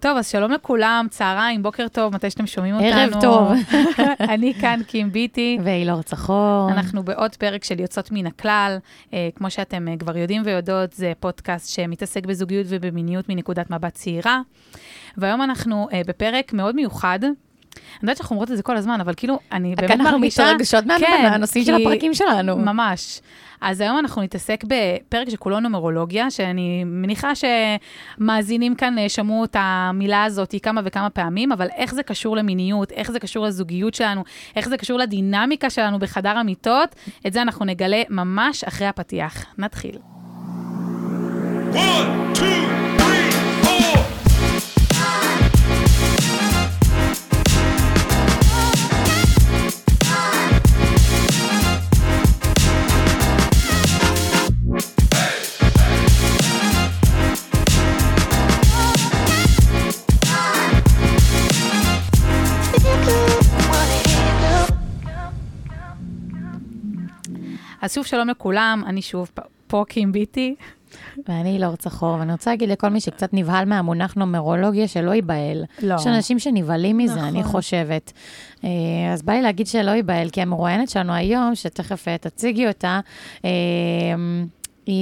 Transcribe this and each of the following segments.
טוב, אז שלום לכולם, צהריים, בוקר טוב, מתי שאתם שומעים אותנו. ערב טוב. אני כאן, קים ביטי. ואילור צחור. אנחנו בעוד פרק של יוצאות מן הכלל. אה, כמו שאתם אה, כבר יודעים ויודעות, זה פודקאסט שמתעסק בזוגיות ובמיניות מנקודת מבט צעירה. והיום אנחנו אה, בפרק מאוד מיוחד. אני יודעת שאנחנו אומרות את זה כל הזמן, אבל כאילו, אני באמת מרגישה... אנחנו מתרגשות כן, מהנושאים של הפרקים שלנו. ממש. אז היום אנחנו נתעסק בפרק שכולו נומרולוגיה, שאני מניחה שמאזינים כאן אה, שמעו את המילה הזאת כמה וכמה פעמים, אבל איך זה קשור למיניות, איך זה קשור לזוגיות שלנו, איך זה קשור לדינמיקה שלנו בחדר המיטות, את זה אנחנו נגלה ממש אחרי הפתיח. נתחיל. One, two, אז שוב שלום לכולם, אני שוב פה קים ביטי. ואני אילור צחור, ואני רוצה להגיד לכל מי שקצת נבהל מהמונח נומרולוגיה, שלא ייבהל. לא. יש אנשים שנבהלים מזה, נכון. אני חושבת. אה, אז בא לי להגיד שלא ייבהל, כי המרואיינת שלנו היום, שתכף אה, תציגי אותה, אה, היא,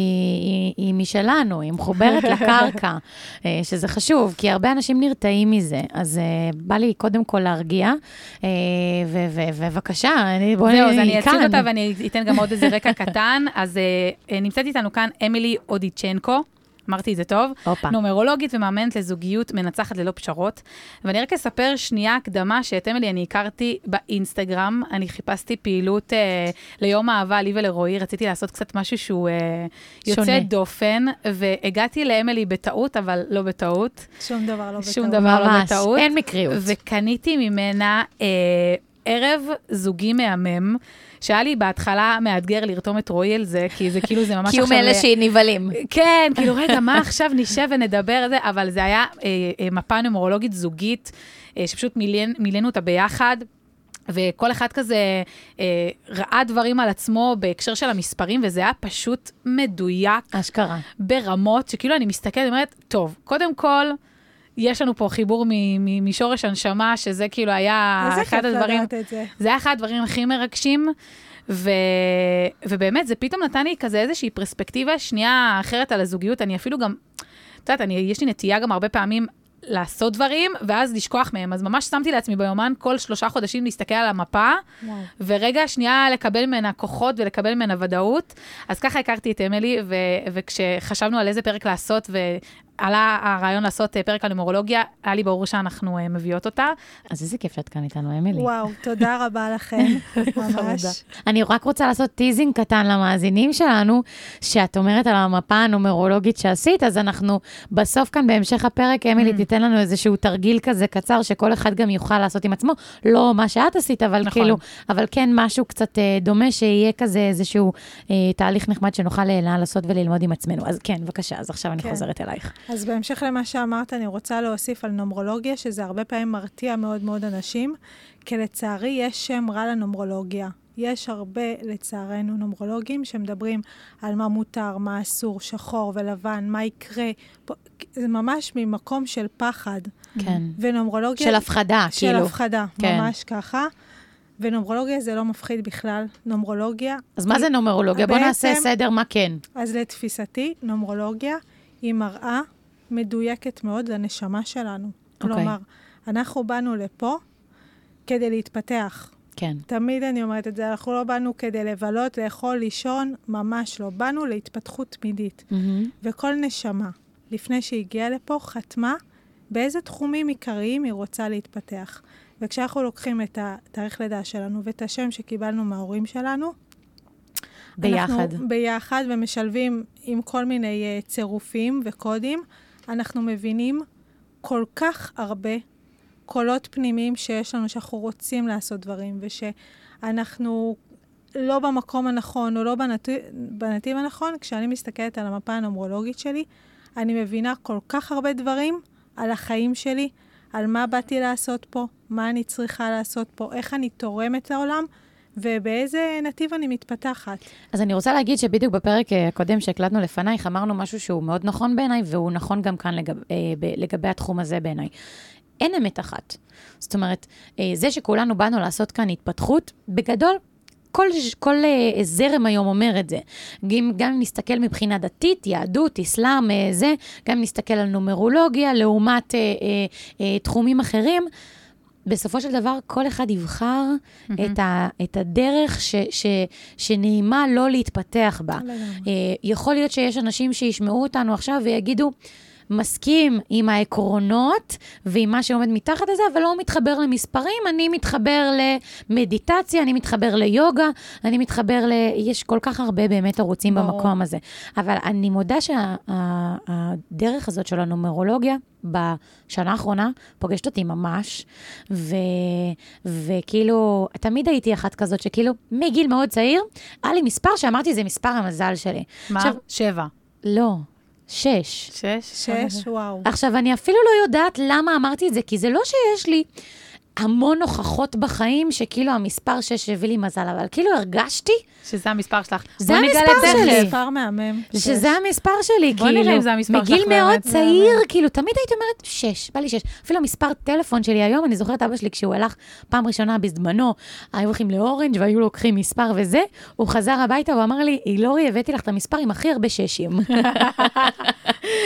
היא, היא משלנו, היא מחוברת לקרקע, אה, שזה חשוב, כי הרבה אנשים נרתעים מזה. אז אה, בא לי קודם כל להרגיע, אה, ובבקשה, אני- בואי, זהו, אז אני אציג כאן. אותה ואני אתן גם עוד איזה רקע קטן. אז נמצאת איתנו כאן אמילי אודיצ'נקו. אמרתי את זה טוב, הופה. נומרולוגית ומאמנת לזוגיות מנצחת ללא פשרות. ואני רק אספר שנייה הקדמה שאת אמילי אני הכרתי באינסטגרם. אני חיפשתי פעילות אה, ליום האהבה, לי ולרועי, רציתי לעשות קצת משהו שהוא אה, יוצא שונה. דופן, והגעתי לאמילי בטעות, אבל לא בטעות. שום דבר לא בטעות. שום דבר לא ממש, בטעות. אין מקריות. וקניתי ממנה אה, ערב זוגי מהמם, שהיה לי בהתחלה מאתגר לרתום את רועי על זה, כי זה כאילו, זה ממש כי הוא עכשיו... מאלה שנבהלים. כן, כאילו, רגע, מה עכשיו נשב ונדבר על זה? אבל זה היה אה, אה, מפה נומרולוגית זוגית, אה, שפשוט מילאנו אותה ביחד. וכל אחד כזה אה, ראה דברים על עצמו בהקשר של המספרים, וזה היה פשוט מדויק אשכרה. ברמות שכאילו אני מסתכלת ואומרת, טוב, קודם כל, יש לנו פה חיבור משורש הנשמה, שזה כאילו היה איזה אחד כיף הדברים, לדעת את זה. זה היה אחד הדברים הכי מרגשים, ו... ובאמת, זה פתאום נתן לי כזה איזושהי פרספקטיבה שנייה אחרת על הזוגיות. אני אפילו גם, את יודעת, אני, יש לי נטייה גם הרבה פעמים לעשות דברים, ואז לשכוח מהם. אז ממש שמתי לעצמי ביומן כל שלושה חודשים להסתכל על המפה, וואו. ורגע שנייה לקבל ממנה כוחות ולקבל ממנה ודאות. אז ככה הכרתי את אמילי, ו- וכשחשבנו על איזה פרק לעשות, ועלה הרעיון לעשות אה, פרק על נומרולוגיה, היה לי ברור שאנחנו אה, מביאות אותה. אז איזה כיף שאת כאן איתנו, אמילי. וואו, תודה רבה לכם. ממש. אני רק רוצה לעשות teasing קטן למאזינים שלנו, שאת אומרת על המפה הנומרולוגית שעשית, אז אנחנו בסוף כאן, בהמשך הפרק, אמילי Mm. תיתן לנו איזשהו תרגיל כזה קצר, שכל אחד גם יוכל לעשות עם עצמו. לא מה שאת עשית, אבל נכון. כאילו, אבל כן משהו קצת אה, דומה, שיהיה כזה איזשהו אה, תהליך נחמד שנוכל לעשות וללמוד עם עצמנו. אז כן, בבקשה, אז עכשיו אני כן. חוזרת אלייך. אז בהמשך למה שאמרת, אני רוצה להוסיף על נומרולוגיה, שזה הרבה פעמים מרתיע מאוד מאוד אנשים, כי לצערי יש שם רע לנומרולוגיה. יש הרבה, לצערנו, נומרולוגים שמדברים על מה מותר, מה אסור, שחור ולבן, מה יקרה. זה ממש ממקום של פחד. כן. ונומרולוגיה... של הפחדה, של כאילו. הפחדה, כן. ממש ככה. ונומרולוגיה זה לא מפחיד בכלל. נומרולוגיה, אז מה זה נומרולוגיה? בוא נעשה בעצם- סדר מה כן. אז לתפיסתי, נומרולוגיה היא מראה מדויקת מאוד לנשמה שלנו. אוקיי. כלומר, אנחנו באנו לפה כדי להתפתח. כן. תמיד אני אומרת את זה, אנחנו לא באנו כדי לבלות, לאכול, לישון, ממש לא. באנו להתפתחות תמידית. מהמם. וכל נשמה, לפני שהגיעה לפה, חתמה באיזה תחומים עיקריים היא רוצה להתפתח. וכשאנחנו לוקחים את התאריך לידה שלנו ואת השם שקיבלנו מההורים שלנו, ביחד. אנחנו ביחד ומשלבים עם כל מיני uh, צירופים וקודים, אנחנו מבינים כל כך הרבה קולות פנימיים שיש לנו, שאנחנו רוצים לעשות דברים, ושאנחנו לא במקום הנכון או לא בנתיב, בנתיב הנכון. כשאני מסתכלת על המפה הנומרולוגית שלי, אני מבינה כל כך הרבה דברים על החיים שלי, על מה באתי לעשות פה, מה אני צריכה לעשות פה, איך אני תורמת לעולם, ובאיזה נתיב אני מתפתחת. אז אני רוצה להגיד שבדיוק בפרק אה, הקודם שהקלטנו לפנייך, אמרנו משהו שהוא מאוד נכון בעיניי, והוא נכון גם כאן לגב, אה, לגבי התחום הזה בעיניי. אין אמת אחת. זאת אומרת, אה, זה שכולנו באנו לעשות כאן התפתחות, בגדול, כל, כל אה, זרם היום אומר את זה. גם, אם נסתכל מבחינה דתית, יהדות, אסלאם, אה, זה, גם אם נסתכל על נומרולוגיה, לעומת אה, אה, אה, תחומים אחרים, בסופו של דבר, כל אחד יבחר את, ה, את הדרך ש, ש, שנעימה לא להתפתח בה. לגמרי. אה, יכול להיות שיש אנשים שישמעו אותנו עכשיו ויגידו, מסכים עם העקרונות ועם מה שעומד מתחת לזה, אבל לא מתחבר למספרים, אני מתחבר למדיטציה, אני מתחבר ליוגה, אני מתחבר ל... יש כל כך הרבה באמת ערוצים ברור. במקום הזה. אבל אני מודה שהדרך הזאת של הנומרולוגיה, בשנה האחרונה, פוגשת אותי ממש, ו, וכאילו, תמיד הייתי אחת כזאת שכאילו, מגיל מאוד צעיר, היה לי מספר שאמרתי, זה מספר המזל שלי. מה? עכשיו- שבע. לא, שש. שש? שש, וואו. עכשיו, אני אפילו לא יודעת למה אמרתי את זה, כי זה לא שיש לי המון הוכחות בחיים שכאילו המספר שש הביא לי מזל, אבל כאילו הרגשתי שזה המספר שלך. זה בוא נגלה המספר. שלי. מספר מהמם. שזה המספר שלי, בוא כאילו. נראה אם זה המספר מגיל שלך מאוד באמת. צעיר, כאילו, תמיד הייתי אומרת, שש, בא לי שש. אפילו המספר טלפון שלי היום, אני זוכרת אבא שלי, כשהוא הלך פעם ראשונה בזמנו, היו הולכים לאורנג' והיו לוקחים מספר וזה, הוא חזר הביתה, הוא אמר לי, אילורי, הבאתי לך את המספר עם הכי הרבה ששים.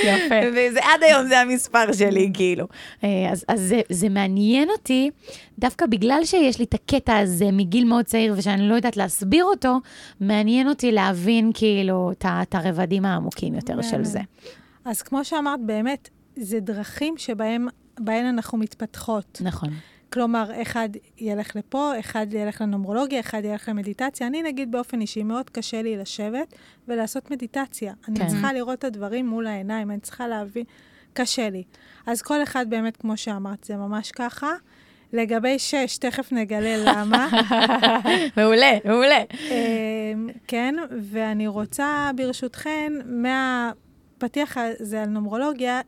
יפה. וזה עד היום זה המספר שלי, כאילו. אה, אז, אז זה, זה מעניין אותי, דווקא בגלל שיש לי את הקטע הזה מגיל מאוד צעיר ושאני לא יודעת להסביר אותו, מעניין אותי להבין כאילו את, הרבדים העמוקים יותר של מהמם. זה. אז כמו שאמרת, באמת, זה דרכים שבהם בהן אנחנו מתפתחות. נכון. כלומר, אחד ילך לפה, אחד ילך לנומרולוגיה, אחד ילך למדיטציה. אני, נגיד, באופן אישי, מאוד קשה לי לשבת ולעשות מדיטציה. אני כן. צריכה לראות את הדברים מול העיניים, אני צריכה להבין, קשה לי. אז כל אחד באמת, כמו שאמרת, זה ממש ככה. לגבי שש, תכף נגלה למה. מעולה, מעולה. אמ, כן, ואני רוצה, ברשותכן, מהפתיח הזה על נומרולוגיה,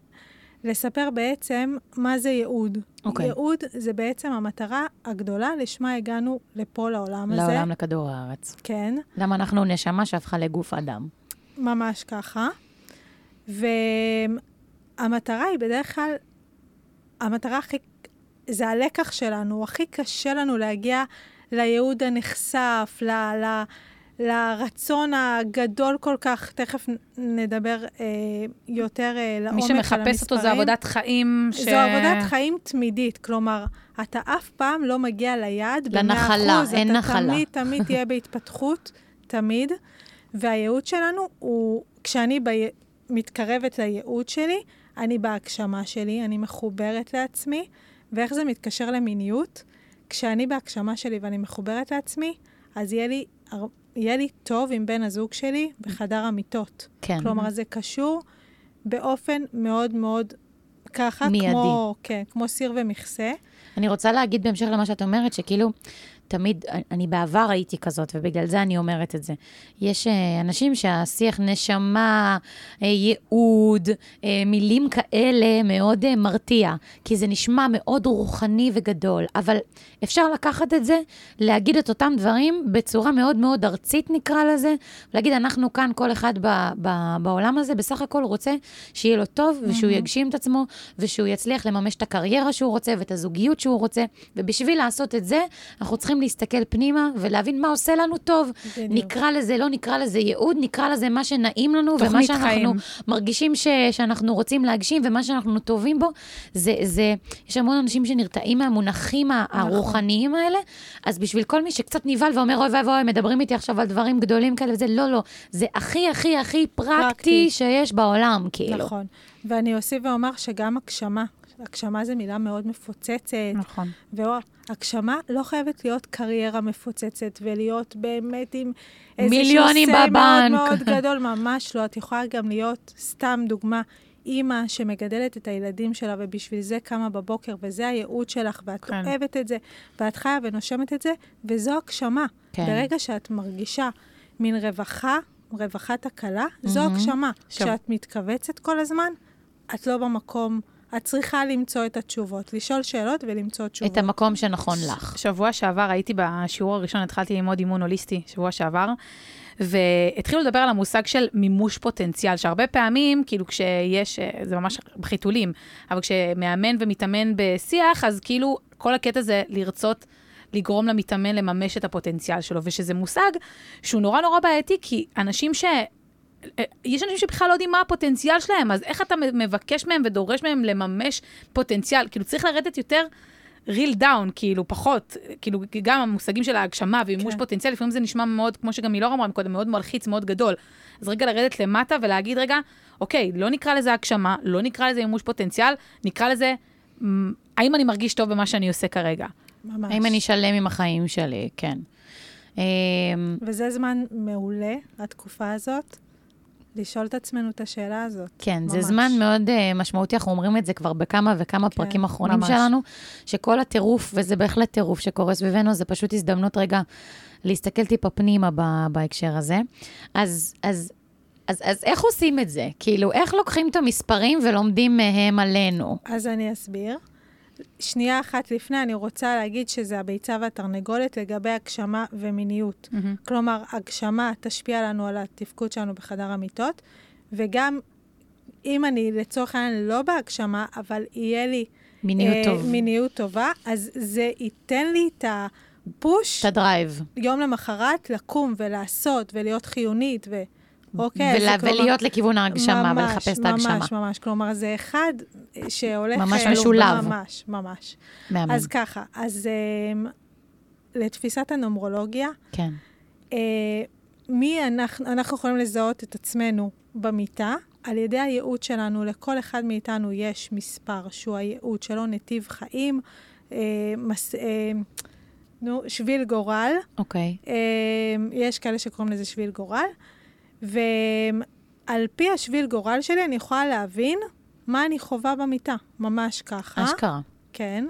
לספר בעצם מה זה ייעוד. אוקיי. ייעוד זה בעצם המטרה הגדולה לשמה הגענו לפה לעולם הזה. לעולם לכדור הארץ. כן, למה אנחנו נשמה שהפכה לגוף אדם. ממש ככה. והמטרה היא בדרך כלל, המטרה הכי, זה הלקח שלנו, הכי קשה לנו להגיע לייעוד הנחשף, ל, ל, לרצון הגדול כל כך, תכף נדבר אה, יותר אה, לעומק על מי המספרים. שמחפש אותו זה עבודת חיים ש... זו עבודת חיים תמידית, כלומר, אתה אף פעם לא מגיע ליעד ב-100%. לנחלה, אין אתה נחלה. תמיד, תמיד תהיה בהתפתחות, תמיד. והייעוד שלנו הוא, כשאני בי... מתקרבת לייעוד שלי, אני בהגשמה שלי, אני מחוברת לעצמי, ואיך זה מתקשר למיניות? כשאני בהגשמה שלי ואני מחוברת לעצמי, אז יהיה לי, יהיה לי טוב עם בן הזוג שלי בחדר המיטות. כן. כלומר, זה קשור באופן מאוד מאוד ככה, מיידי. כמו, כן, כמו סיר ומכסה. אני רוצה להגיד בהמשך למה שאת אומרת, שכאילו, תמיד, אני בעבר הייתי כזאת, ובגלל זה אני אומרת את זה. יש אה, אנשים שהשיח נשמה, אה, ייעוד, אה, מילים כאלה מאוד מרתיע, כי זה נשמע מאוד רוחני וגדול, אבל אפשר לקחת את זה, להגיד את אותם דברים בצורה מאוד מאוד ארצית, נקרא לזה, להגיד, אנחנו כאן, כל אחד ב, ב, בעולם הזה, בסך הכל רוצה שיהיה לו טוב, ושהוא יגשים את עצמו, ושהוא יצליח לממש את הקריירה שהוא רוצה, ואת הזוגיות שהוא רוצה, ובשביל לעשות את זה, אנחנו צריכים להסתכל פנימה ולהבין מה עושה לנו טוב. בדיוק. נקרא לזה, לא נקרא לזה ייעוד, נקרא לזה מה שנעים לנו, ומה שאנחנו חיים. מרגישים ש, שאנחנו רוצים להגשים, ומה שאנחנו טובים בו, זה, זה, יש המון אנשים שנרתעים מהמונחים נכון. הרוחניים האלה, אז בשביל כל מי שקצת נבהל ואומר, אוי ואבוי, מדברים איתי עכשיו על דברים גדולים כאלה וזה, לא, לא, זה הכי, הכי, הכי פרקטי פרקטי. שיש בעולם, כאילו. נכון. ואני אוסיף ואומר שגם הגשמה, הגשמה זו מילה מאוד מפוצצת, נכון. והגשמה לא חייבת להיות קריירה מפוצצת ולהיות באמת עם איזשהו בבנק. מאוד מאוד גדול, ממש לא. את יכולה גם להיות, סתם דוגמה, אימא שמגדלת את הילדים שלה ובשביל זה קמה בבוקר, וזה הייעוד שלך, ואת כן. אוהבת את זה, ואת חיה ונושמת את זה, וזו הגשמה. כן. ברגע שאת מרגישה מין רווחה, רווחת הקלה, זו מהמם. הגשמה. כשאת מתכווצת כל הזמן, את לא במקום את צריכה למצוא את התשובות, לשאול שאלות ולמצוא תשובות. את המקום שנכון לך. שבוע שעבר הייתי בשיעור הראשון, התחלתי ללמוד אימון הוליסטי, שבוע שעבר, והתחילו לדבר על המושג של מימוש פוטנציאל, שהרבה פעמים, כאילו כשיש, אה, זה ממש בחיתולים, אבל כשמאמן ומתאמן בשיח, אז כאילו כל הקטע זה לרצות לגרום למתאמן לממש את הפוטנציאל שלו, ושזה מושג שהוא נורא נורא בעייתי, כי אנשים ש... אה, יש אנשים שבכלל לא יודעים מה הפוטנציאל שלהם, אז איך אתה מבקש מהם ודורש מהם לממש פוטנציאל? כאילו, צריך לרדת יותר real down, כאילו, פחות, כאילו, גם המושגים של ההגשמה ומימוש כן. פוטנציאל, לפעמים זה נשמע מאוד, כמו שגם מילור אמרה קודם, מאוד מלחיץ, מאוד גדול. אז רגע לרדת למטה ולהגיד, רגע, אוקיי, לא נקרא לזה הגשמה, לא נקרא לזה מימוש פוטנציאל, נקרא לזה, האם אני מרגיש טוב במה שאני עושה כרגע? ממש. האם אני שלם עם החיים שלי, כן. אמ, וזה זמן מעולה, התקופה הזאת, לשאול את עצמנו את השאלה הזאת. כן, זה ממש. זמן מאוד uh, משמעותי, אנחנו אומרים את זה כבר בכמה וכמה כן, פרקים אחרונים ממש. שלנו, שכל הטירוף, וזה בהחלט טירוף שקורה סביבנו, זה פשוט הזדמנות רגע להסתכל טיפה פנימה ב- בהקשר הזה. אז, אז, אז, אז איך עושים את זה? כאילו, איך לוקחים את המספרים ולומדים מהם עלינו? אז אני אסביר. שנייה אחת לפני, אני רוצה להגיד שזה הביצה והתרנגולת לגבי הגשמה ומיניות. כלומר, הגשמה תשפיע לנו על התפקוד שלנו בחדר המיטות, וגם אם אני לצורך העניין לא בהגשמה, אבל יהיה לי מיניות אה, טוב. מיניות טובה, אז זה ייתן לי את הפוש את הדרייב. יום למחרת לקום ולעשות ולהיות חיונית, ו... אוקיי, ולה- כלומר- ולהיות לכיוון ההגשמה ממש, ולחפש את ההגשמה. ממש, ממש. כלומר, זה אחד שהולך... ממש אה, משולב. ממש, ממש. מהמם. אז ככה, אז um, לתפיסת הנומרולוגיה, כן. uh, מי אנחנו, אנחנו יכולים לזהות את עצמנו במיטה, על ידי הייעוד שלנו, לכל אחד מאיתנו יש מספר שהוא הייעוד שלו, נתיב חיים, uh, מס, uh, נו, שביל גורל. אוקיי. אה, יש כאלה שקוראים לזה שביל גורל, ועל פי השביל גורל שלי אני יכולה להבין מה אני חווה במיטה, ממש ככה. אשכרה. כן.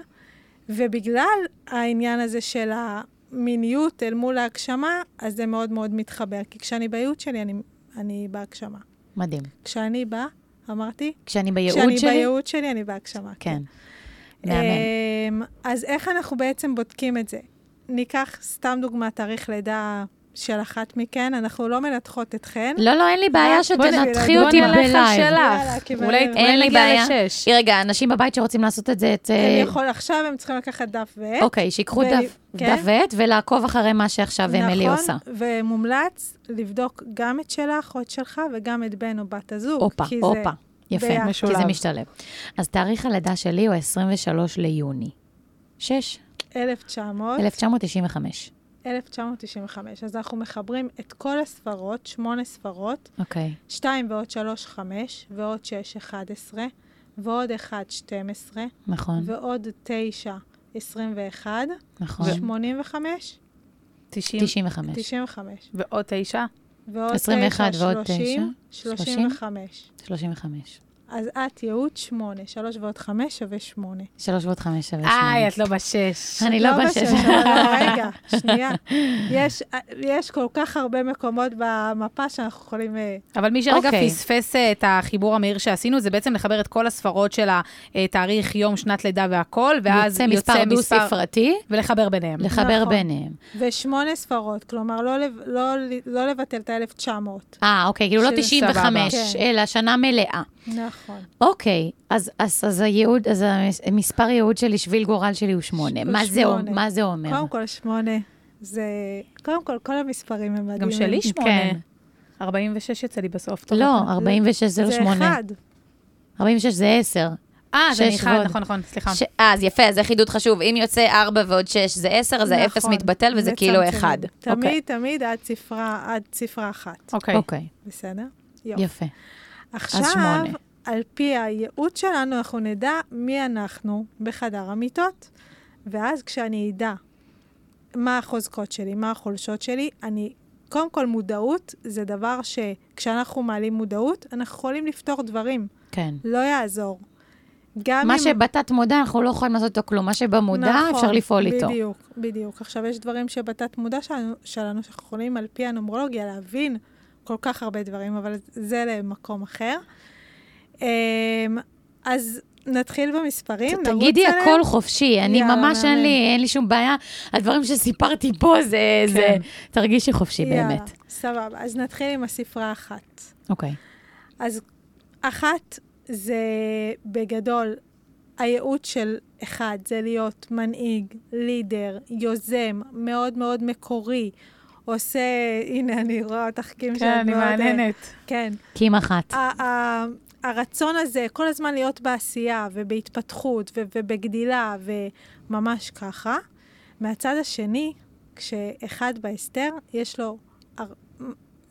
ובגלל העניין הזה של המיניות אל מול ההגשמה, אז זה מאוד מאוד מתחבר. כי כשאני בייעוד שלי, אני, אני בהגשמה. מדהים. כשאני באה, אמרתי? כשאני בייעוד כשאני שלי? בייעוד שלי, אני בהגשמה. כן. מהמם. אמ, אז איך אנחנו בעצם בודקים את זה? ניקח סתם דוגמא, תאריך לידה של אחת מכן, אנחנו לא מנתחות אתכן. לא, לא, אין לי בעיה שתנתחי נלך אותי בוא נלך ב live. יאללה, שלך. קיבלנו. אולי אין לי נגיע בעיה. לשש. רגע, אנשים בבית שרוצים לעשות את זה, את... אני אה, יכול, עכשיו הם צריכים לקחת דף ועט. אוקיי, שיקחו דף כן. ועט ולעקוב אחרי מה שעכשיו אמילי עושה. נכון, ומומלץ לבדוק גם את שלך או את שלך וגם את בן או בת הזוג. הופה, הופה. יפה. כי זה. משתלב. אז תאריך הלידה שלי הוא 23 ליוני. 6, 1900, 1995. 1995. אז אנחנו מחברים את כל הספרות, שמונה ספרות, אוקיי. 2 ועוד 3, 5, ועוד 6, 11, ועוד 1, 12, נכון, ועוד 9, 21, נכון. 85, 90 95. 95, ועוד תשע. ועוד 21 9, ועוד 30, 30? 35. 35. אז את ייעוד 8, 3 ועוד 5 שווה 8. 3 ועוד 5 שווה 8. איי, את לא בשש. אני לא בשש. אבל לא, רגע, שנייה. יש, יש כל כך הרבה מקומות במפה שאנחנו יכולים... אה, אבל מי שרגע אוקיי. פספס אה, את החיבור המהיר שעשינו, זה בעצם לחבר את כל הספרות של התאריך, יום, שנת לידה והכל, ואז יוצא מספר דו-ספרתי, ולחבר ביניהם. לחבר נכון. ביניהם. ושמונה ספרות, כלומר, לא, לב- לא, לא לבטל את ה-1900. אה, אוקיי, כאילו לא שזה 95, סבבה. כן. אלא שנה מלאה. נכון. אוקיי, אז, אז, אז הייעוד, אז המספר ייעוד שלי, שביל גורל שלי הוא שמונה. הוא מה זה, אומר- שמונה. מה זה אומר? קודם כל, שמונה זה... קודם כל, כל המספרים הם מדהימים. גם שלי שמונה. כן. 46 יצא לי בסוף. טוב, לא, נכון. 46 זה לא זה שמונה. אחד. 46 זה 10. אה, זה אחד, ועוד. נכון, נכון, סליחה. ש- אה, אז יפה, זה חידוד חשוב. אם יוצא 4 ועוד 6 זה 10, אז האפס נכון. מתבטל וזה כאילו מצמצמים. 1. תמיד, תמיד עד ספרה, עד ספרה אחת. אוקיי. אוקיי, בסדר? יופי. יפה. עכשיו. על פי הייעוד שלנו, אנחנו נדע מי אנחנו בחדר המיטות. ואז כשאני אדע מה החוזקות שלי, מה החולשות שלי, אני, קודם כל, מודעות זה דבר שכשאנחנו מעלים מודעות, אנחנו יכולים לפתור דברים. כן. לא יעזור. גם מה אם... שבתת מודע, אנחנו לא יכולים לעשות איתו כלום. מה שבמודע, נכון, אפשר לפעול איתו. בדיוק, בדיוק. עכשיו, יש דברים שבתת מודע שלנו, שלנו שאנחנו יכולים על פי הנומרולוגיה להבין כל כך הרבה דברים, אבל זה למקום אחר. אמ, אז נתחיל במספרים? נרוץ תגידי עליהם? הכל חופשי, אני ממש אין. לי, אין לי שום בעיה. הדברים שסיפרתי פה זה, זה, תרגישי חופשי יאללה, באמת. סבבה. אז נתחיל עם הספרה אחת. אוקיי. אז אחת זה בגדול, הייעוד של אחד זה להיות מנהיג, לידר, יוזם, מאוד מאוד מקורי. עושה, הנה, אני רואה אותך קים כן, אני מהנהנת. כן. קים אחת. הרצון הזה, כל הזמן להיות בעשייה ובהתפתחות ובגדילה וממש ככה. מהצד השני, כשאחד בהסתר, יש לו...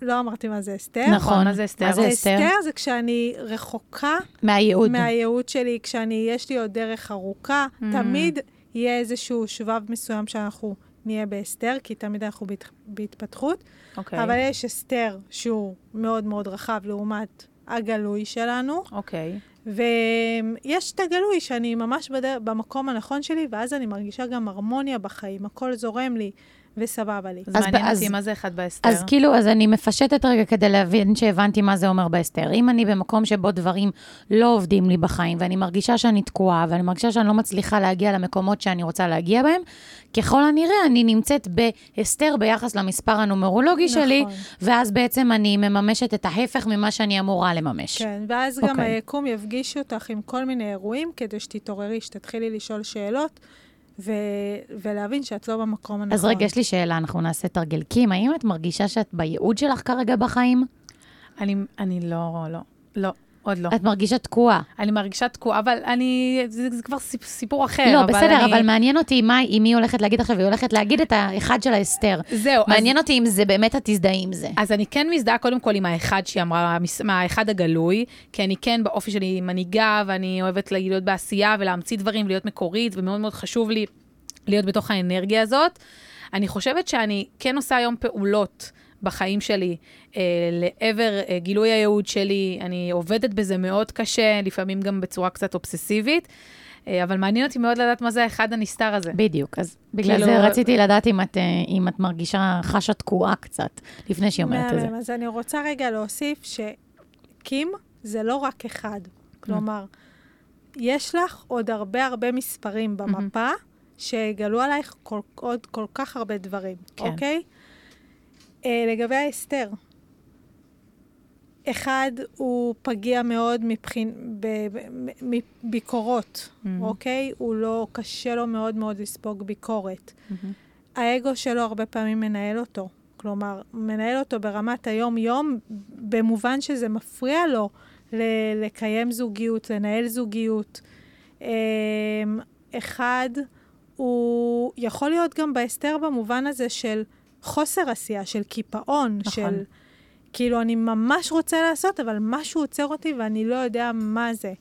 לא אמרתי מה זה הסתר. נכון. מה זה אסתר? מה זה אסתר? הסתר זה כשאני רחוקה מהייעוד. מהייעוד שלי, כשאני, יש לי עוד דרך ארוכה, Mm. תמיד יהיה איזשהו שבב מסוים שאנחנו נהיה בהסתר, כי תמיד אנחנו בהת, בהתפתחות, אוקיי. אבל יש הסתר שהוא מאוד מאוד רחב לעומת הגלוי שלנו, אוקיי. ויש את הגלוי שאני ממש בדר... במקום הנכון שלי, ואז אני מרגישה גם הרמוניה בחיים, הכל זורם לי וסבבה לי. אז מעניין אותי מה זה אחד בהסתר. אז כאילו, אז אני מפשטת רגע כדי להבין שהבנתי מה זה אומר בהסתר. אם אני במקום שבו דברים לא עובדים לי בחיים, ואני מרגישה שאני תקועה, ואני מרגישה שאני לא מצליחה להגיע למקומות שאני רוצה להגיע בהם, ככל הנראה אני נמצאת בהסתר ביחס למספר הנומרולוגי שלי, נכון. ואז בעצם אני מממשת את ההפך ממה שאני אמורה לממש. כן, ואז גם אוקיי. היקום יפגיש אותך עם כל מיני אירועים, כדי שתתעוררי, שתתחילי לשאול שאלות, ו... ולהבין שאת לא במקום הנכון. אז רגע, יש לי שאלה, אנחנו נעשה תרגל. קים, האם את מרגישה שאת בייעוד שלך כרגע בחיים? אני, אני לא, לא, לא, עוד לא. את מרגישה תקועה. אני מרגישה תקועה, אבל אני, זה, זה כבר סיפ- סיפור אחר. לא, אבל בסדר, אני, אבל מעניין אותי מה, עם מי הולכת להגיד עכשיו, היא הולכת להגיד את האחד של ההסתר. זהו, מעניין אותי אם זה באמת את תזדהי עם זה. אז, אז אני כן מזדהה קודם כל עם האחד שהיא אמרה, מהאחד הגלוי, כי אני כן באופי שלי מנהיגה, ואני אוהבת להיות בעשייה ולהמציא דברים ולהיות מקורית, ומאוד מאוד חשוב לי להיות בתוך האנרגיה הזאת. אני חושבת שאני כן עושה היום פעולות בחיים שלי לעבר אה, גילוי הייעוד שלי, אני עובדת בזה מאוד קשה, לפעמים גם בצורה קצת אובססיבית, אה, אבל מעניין אותי מאוד לדעת מה זה האחד הנסתר הזה. בדיוק, אז בגלל כאילו- זה רציתי לדעת אם את, אה, אם את מרגישה, חשה תקועה קצת, לפני שהיא אומרת את זה. אז אני רוצה רגע להוסיף שקים זה לא רק אחד. כלומר, יש לך עוד הרבה הרבה מספרים במפה, שיגלו עלייך כל, עוד כל כך הרבה דברים, כן. אוקיי? אה, לגבי ההסתר, אחד הוא פגיע מאוד מבחין, מביקורות, אוקיי? הוא לא, קשה לו מאוד מאוד לספוג ביקורת. האגו שלו הרבה פעמים מנהל אותו. כלומר, מנהל אותו ברמת היום-יום, במובן שזה מפריע לו ל- לקיים זוגיות, לנהל זוגיות. אמ, אחד, הוא יכול להיות גם בהסתר במובן הזה של חוסר עשייה, של קיפאון, נכון. של כאילו, אני ממש רוצה לעשות, אבל משהו עוצר אותי ואני לא יודע מה זה.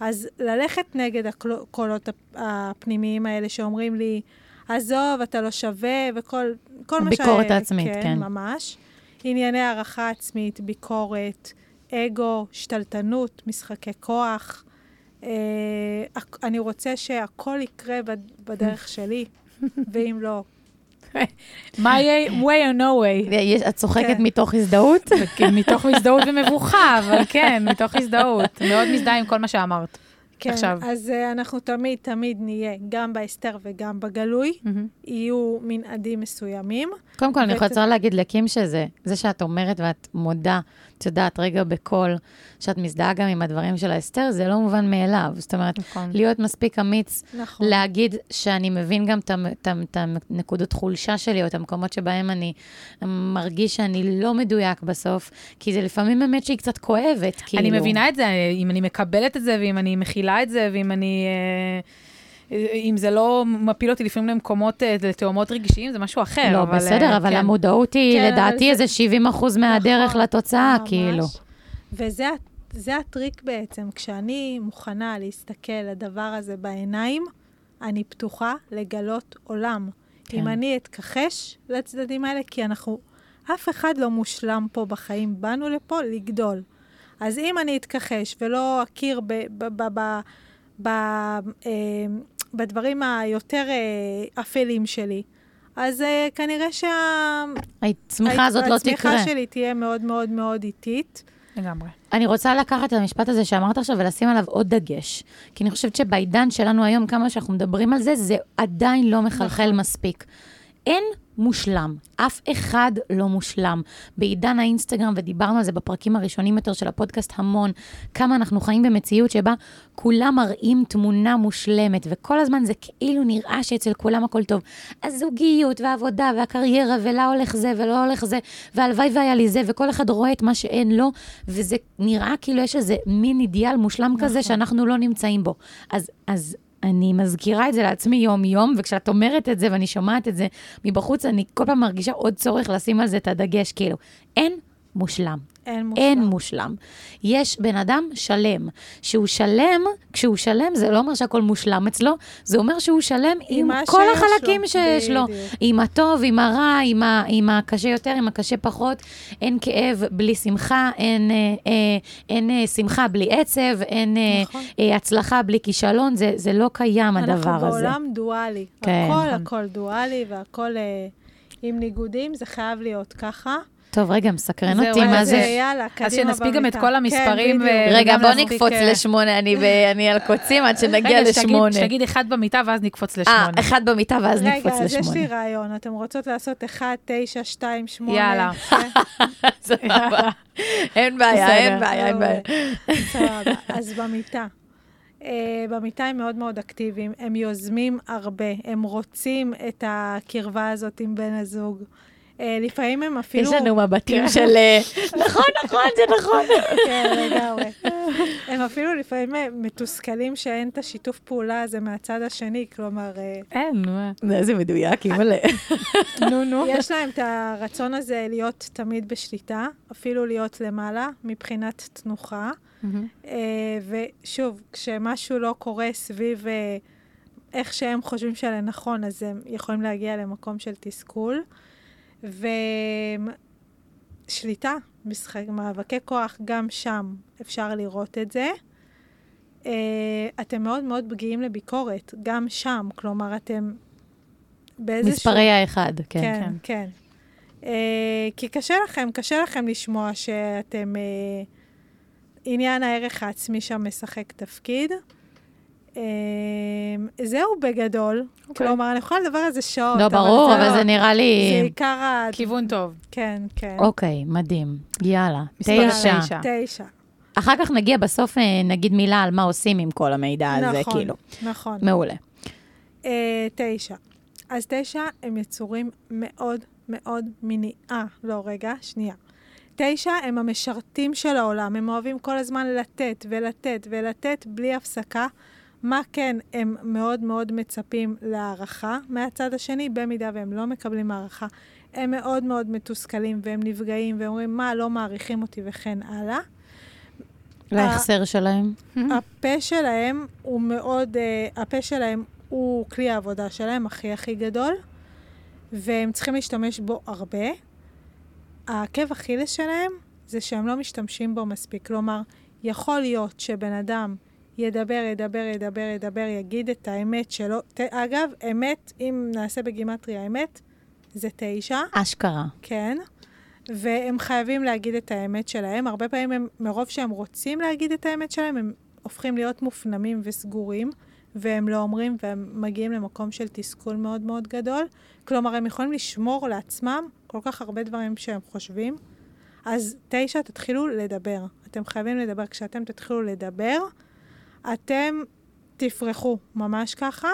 אז ללכת נגד הקולות הפ- הפנימיים האלה שאומרים לי, עזוב, אתה לא שווה, וכל כל מה ש... הביקורת העצמית, כן. כן, ממש. ענייני הערכה עצמית, ביקורת, אגו, שתלטנות, משחקי כוח. אה, אני רוצה שהכל יקרה בד- בדרך שלי, ואם לא, מה יהיה way or no way? יש- את צוחקת כן. מתוך הזדהות? כן, מתוך הזדהות ומבוכה, אבל כן, מתוך הזדהות. מאוד מזדהה עם כל מה שאמרת. כן, עכשיו. אז uh, אנחנו תמיד, תמיד נהיה, גם בהסתר וגם בגלוי, יהיו מנעדים מסוימים. קודם כל, אני ות- רוצה להגיד לקים שזה, זה שאת אומרת ואת מודה, את יודעת, רגע בקול, שאת מזדהה גם עם הדברים של האסתר, זה לא מובן מאליו. זאת אומרת, נכון. להיות מספיק אמיץ נכון. להגיד שאני מבין גם את הנקודות חולשה שלי, או את המקומות שבהם אני מרגיש שאני לא מדויק בסוף, כי זה לפעמים באמת שהיא קצת כואבת, כאילו. אני מבינה את זה, אם אני מקבלת את זה, ואם אני מכילה את זה, ואם אני... אה, אם זה לא מפיל אותי לפעמים למקומות, אה, לתאומות רגשיים, זה משהו אחר. לא, אבל, בסדר, אה, אבל כן. המודעות היא, כן, לדעתי, זה- איזה 70 אחוז מהדרך נכון, לתוצאה, ממש. כאילו. וזה זה הטריק בעצם, כשאני מוכנה להסתכל לדבר הזה בעיניים, אני פתוחה לגלות עולם. כן. אם אני אתכחש לצדדים האלה, כי אנחנו, אף אחד לא מושלם פה בחיים, באנו לפה לגדול. אז אם אני אתכחש ולא אכיר ב, ב, ב, ב, ב, אה, בדברים היותר אה, אפלים שלי, אז אה, כנראה שה... הצמיחה הזאת לא תקרה. הצמיחה שלי תהיה מאוד מאוד מאוד איטית. לגמרי. אני רוצה לקחת את המשפט הזה שאמרת עכשיו ולשים עליו עוד דגש. כי אני חושבת שבעידן שלנו היום, כמה שאנחנו מדברים על זה, זה עדיין לא מחלחל מספיק. אין מושלם, אף אחד לא מושלם. בעידן האינסטגרם, ודיברנו על זה בפרקים הראשונים יותר של הפודקאסט המון, כמה אנחנו חיים במציאות שבה כולם מראים תמונה מושלמת, וכל הזמן זה כאילו נראה שאצל כולם הכל טוב. הזוגיות והעבודה והקריירה, ולה הולך זה ולא הולך זה, והלוואי והיה לי זה, וכל אחד רואה את מה שאין לו, וזה נראה כאילו יש איזה מין אידיאל מושלם כזה שאנחנו לא נמצאים בו. אז, אז אני מזכירה את זה לעצמי יום-יום, וכשאת אומרת את זה ואני שומעת את זה מבחוץ, אני כל פעם מרגישה עוד צורך לשים על זה את הדגש, כאילו, אין מושלם. אין מושלם. אין מושלם. יש בן אדם שלם. שהוא שלם, כשהוא שלם, זה לא אומר שהכל מושלם אצלו, זה אומר שהוא שלם עם, מה כל החלקים לו. שיש לו. עם הטוב, עם הרע, עם, ה, עם הקשה יותר, עם הקשה פחות. אין כאב בלי שמחה, אין, אה, אה, אין אה, שמחה בלי עצב, אין אה, נכון. אה, הצלחה בלי כישלון, זה, זה לא קיים הדבר אנחנו הזה. בעולם דואלי. כן, הכל, נכון. הכל דואלי והכל אה, עם ניגודים, זה חייב להיות ככה. טוב, רגע, מסקרן אותי, אז מה זה? אה, יאללה, קדימה אז שנספיק גם את. כל המספרים כן, ו- בדיוק. רגע, בוא נקפוץ אה, לשמונה, אני על קוצים עד שנגיע רגע, שתגיד- לשמונה. אחד במיטה ואז נקפוץ אה, לשמונה. אחד במיטה ואז רגע, נקפוץ אז יש לי לשמונה. רעיון. אתם רוצות לעשות 1, 9, 2, 8? יאללה. סבבה. אין בעיה, אין. בעיה, אין בעיה. סבבה. אז במיטה. במיטה הם מאוד מאוד אקטיביים, הם יוזמים הרבה, הם רוצים את הקרבה הזאת עם בן הזוג. Uh, לפעמים הם אפילו... יש לנו מבטים של... אה, נכון, נכון, זה נכון. כן, לגמרי. הם אפילו לפעמים אה, מתוסכלים שאין את השיתוף פעולה הזה מהצד השני, כלומר, אה, אין, מה. איזה מדויק, אימא'לה. נו, נו. יש להם את הרצון הזה להיות תמיד בשליטה, אפילו להיות למעלה, מבחינת תנוחה. אה, ושוב, כשמשהו לא קורה סביב אה, איך שהם חושבים שלנכון, אז הם יכולים להגיע למקום של תסכול. ושליטה, משחק, מאבקי כוח, גם שם אפשר לראות את זה. אה, אתם מאוד מאוד פגיעים לביקורת, גם שם. כלומר, אתם באיזשהו... מספרי האחד, כן. כן, כן. כן. אה, כי קשה לכם, קשה לכם לשמוע שאתם... אה, עניין הערך העצמי שם משחק תפקיד. אה, זהו בגדול. כלומר, אני יכולה לדבר על זה שעות. לא, ברור, זה אבל זה נראה לי... זה עיקר ה... כיוון טוב. כן, כן. אוקיי, מדהים. יאללה. תשע. תשע. תשע. אחר כך נגיע בסוף, אה, נגיד מילה על מה עושים עם כל המידע הזה, נכון, כאילו. נכון. מעולה. אה, תשע. אז תשע הם יצורים מאוד מאוד מיני... אה, לא, רגע, שנייה. תשע הם המשרתים של העולם, הם אוהבים כל הזמן לתת ולתת ולתת בלי הפסקה. מה כן, הם מאוד מאוד מצפים להערכה מהצד השני, במידה והם לא מקבלים הערכה. הם מאוד מאוד מתוסכלים והם נפגעים ואומרים, מה, לא מעריכים אותי וכן הלאה. וההחסר שלהם? הפה שלהם הוא מאוד, uh, הפה שלהם הוא כלי העבודה שלהם הכי הכי גדול, והם צריכים להשתמש בו הרבה. העקב אכילס שלהם זה שהם לא משתמשים בו מספיק. כלומר, יכול להיות שבן אדם ידבר, ידבר, ידבר, ידבר, יגיד את האמת שלו. ת, אגב, אמת, אם נעשה בגימטריה אמת, זה תשע. אשכרה. כן, והם חייבים להגיד את האמת שלהם. הרבה פעמים הם, מרוב שהם רוצים להגיד את האמת שלהם, הם הופכים להיות מופנמים וסגורים, והם לא אומרים, והם מגיעים למקום של תסכול מאוד מאוד גדול. כלומר, הם יכולים לשמור לעצמם כל כך הרבה דברים שהם חושבים. אז תשע, תתחילו לדבר. אתם חייבים לדבר. כשאתם תתחילו לדבר, אתם תפרחו ממש ככה,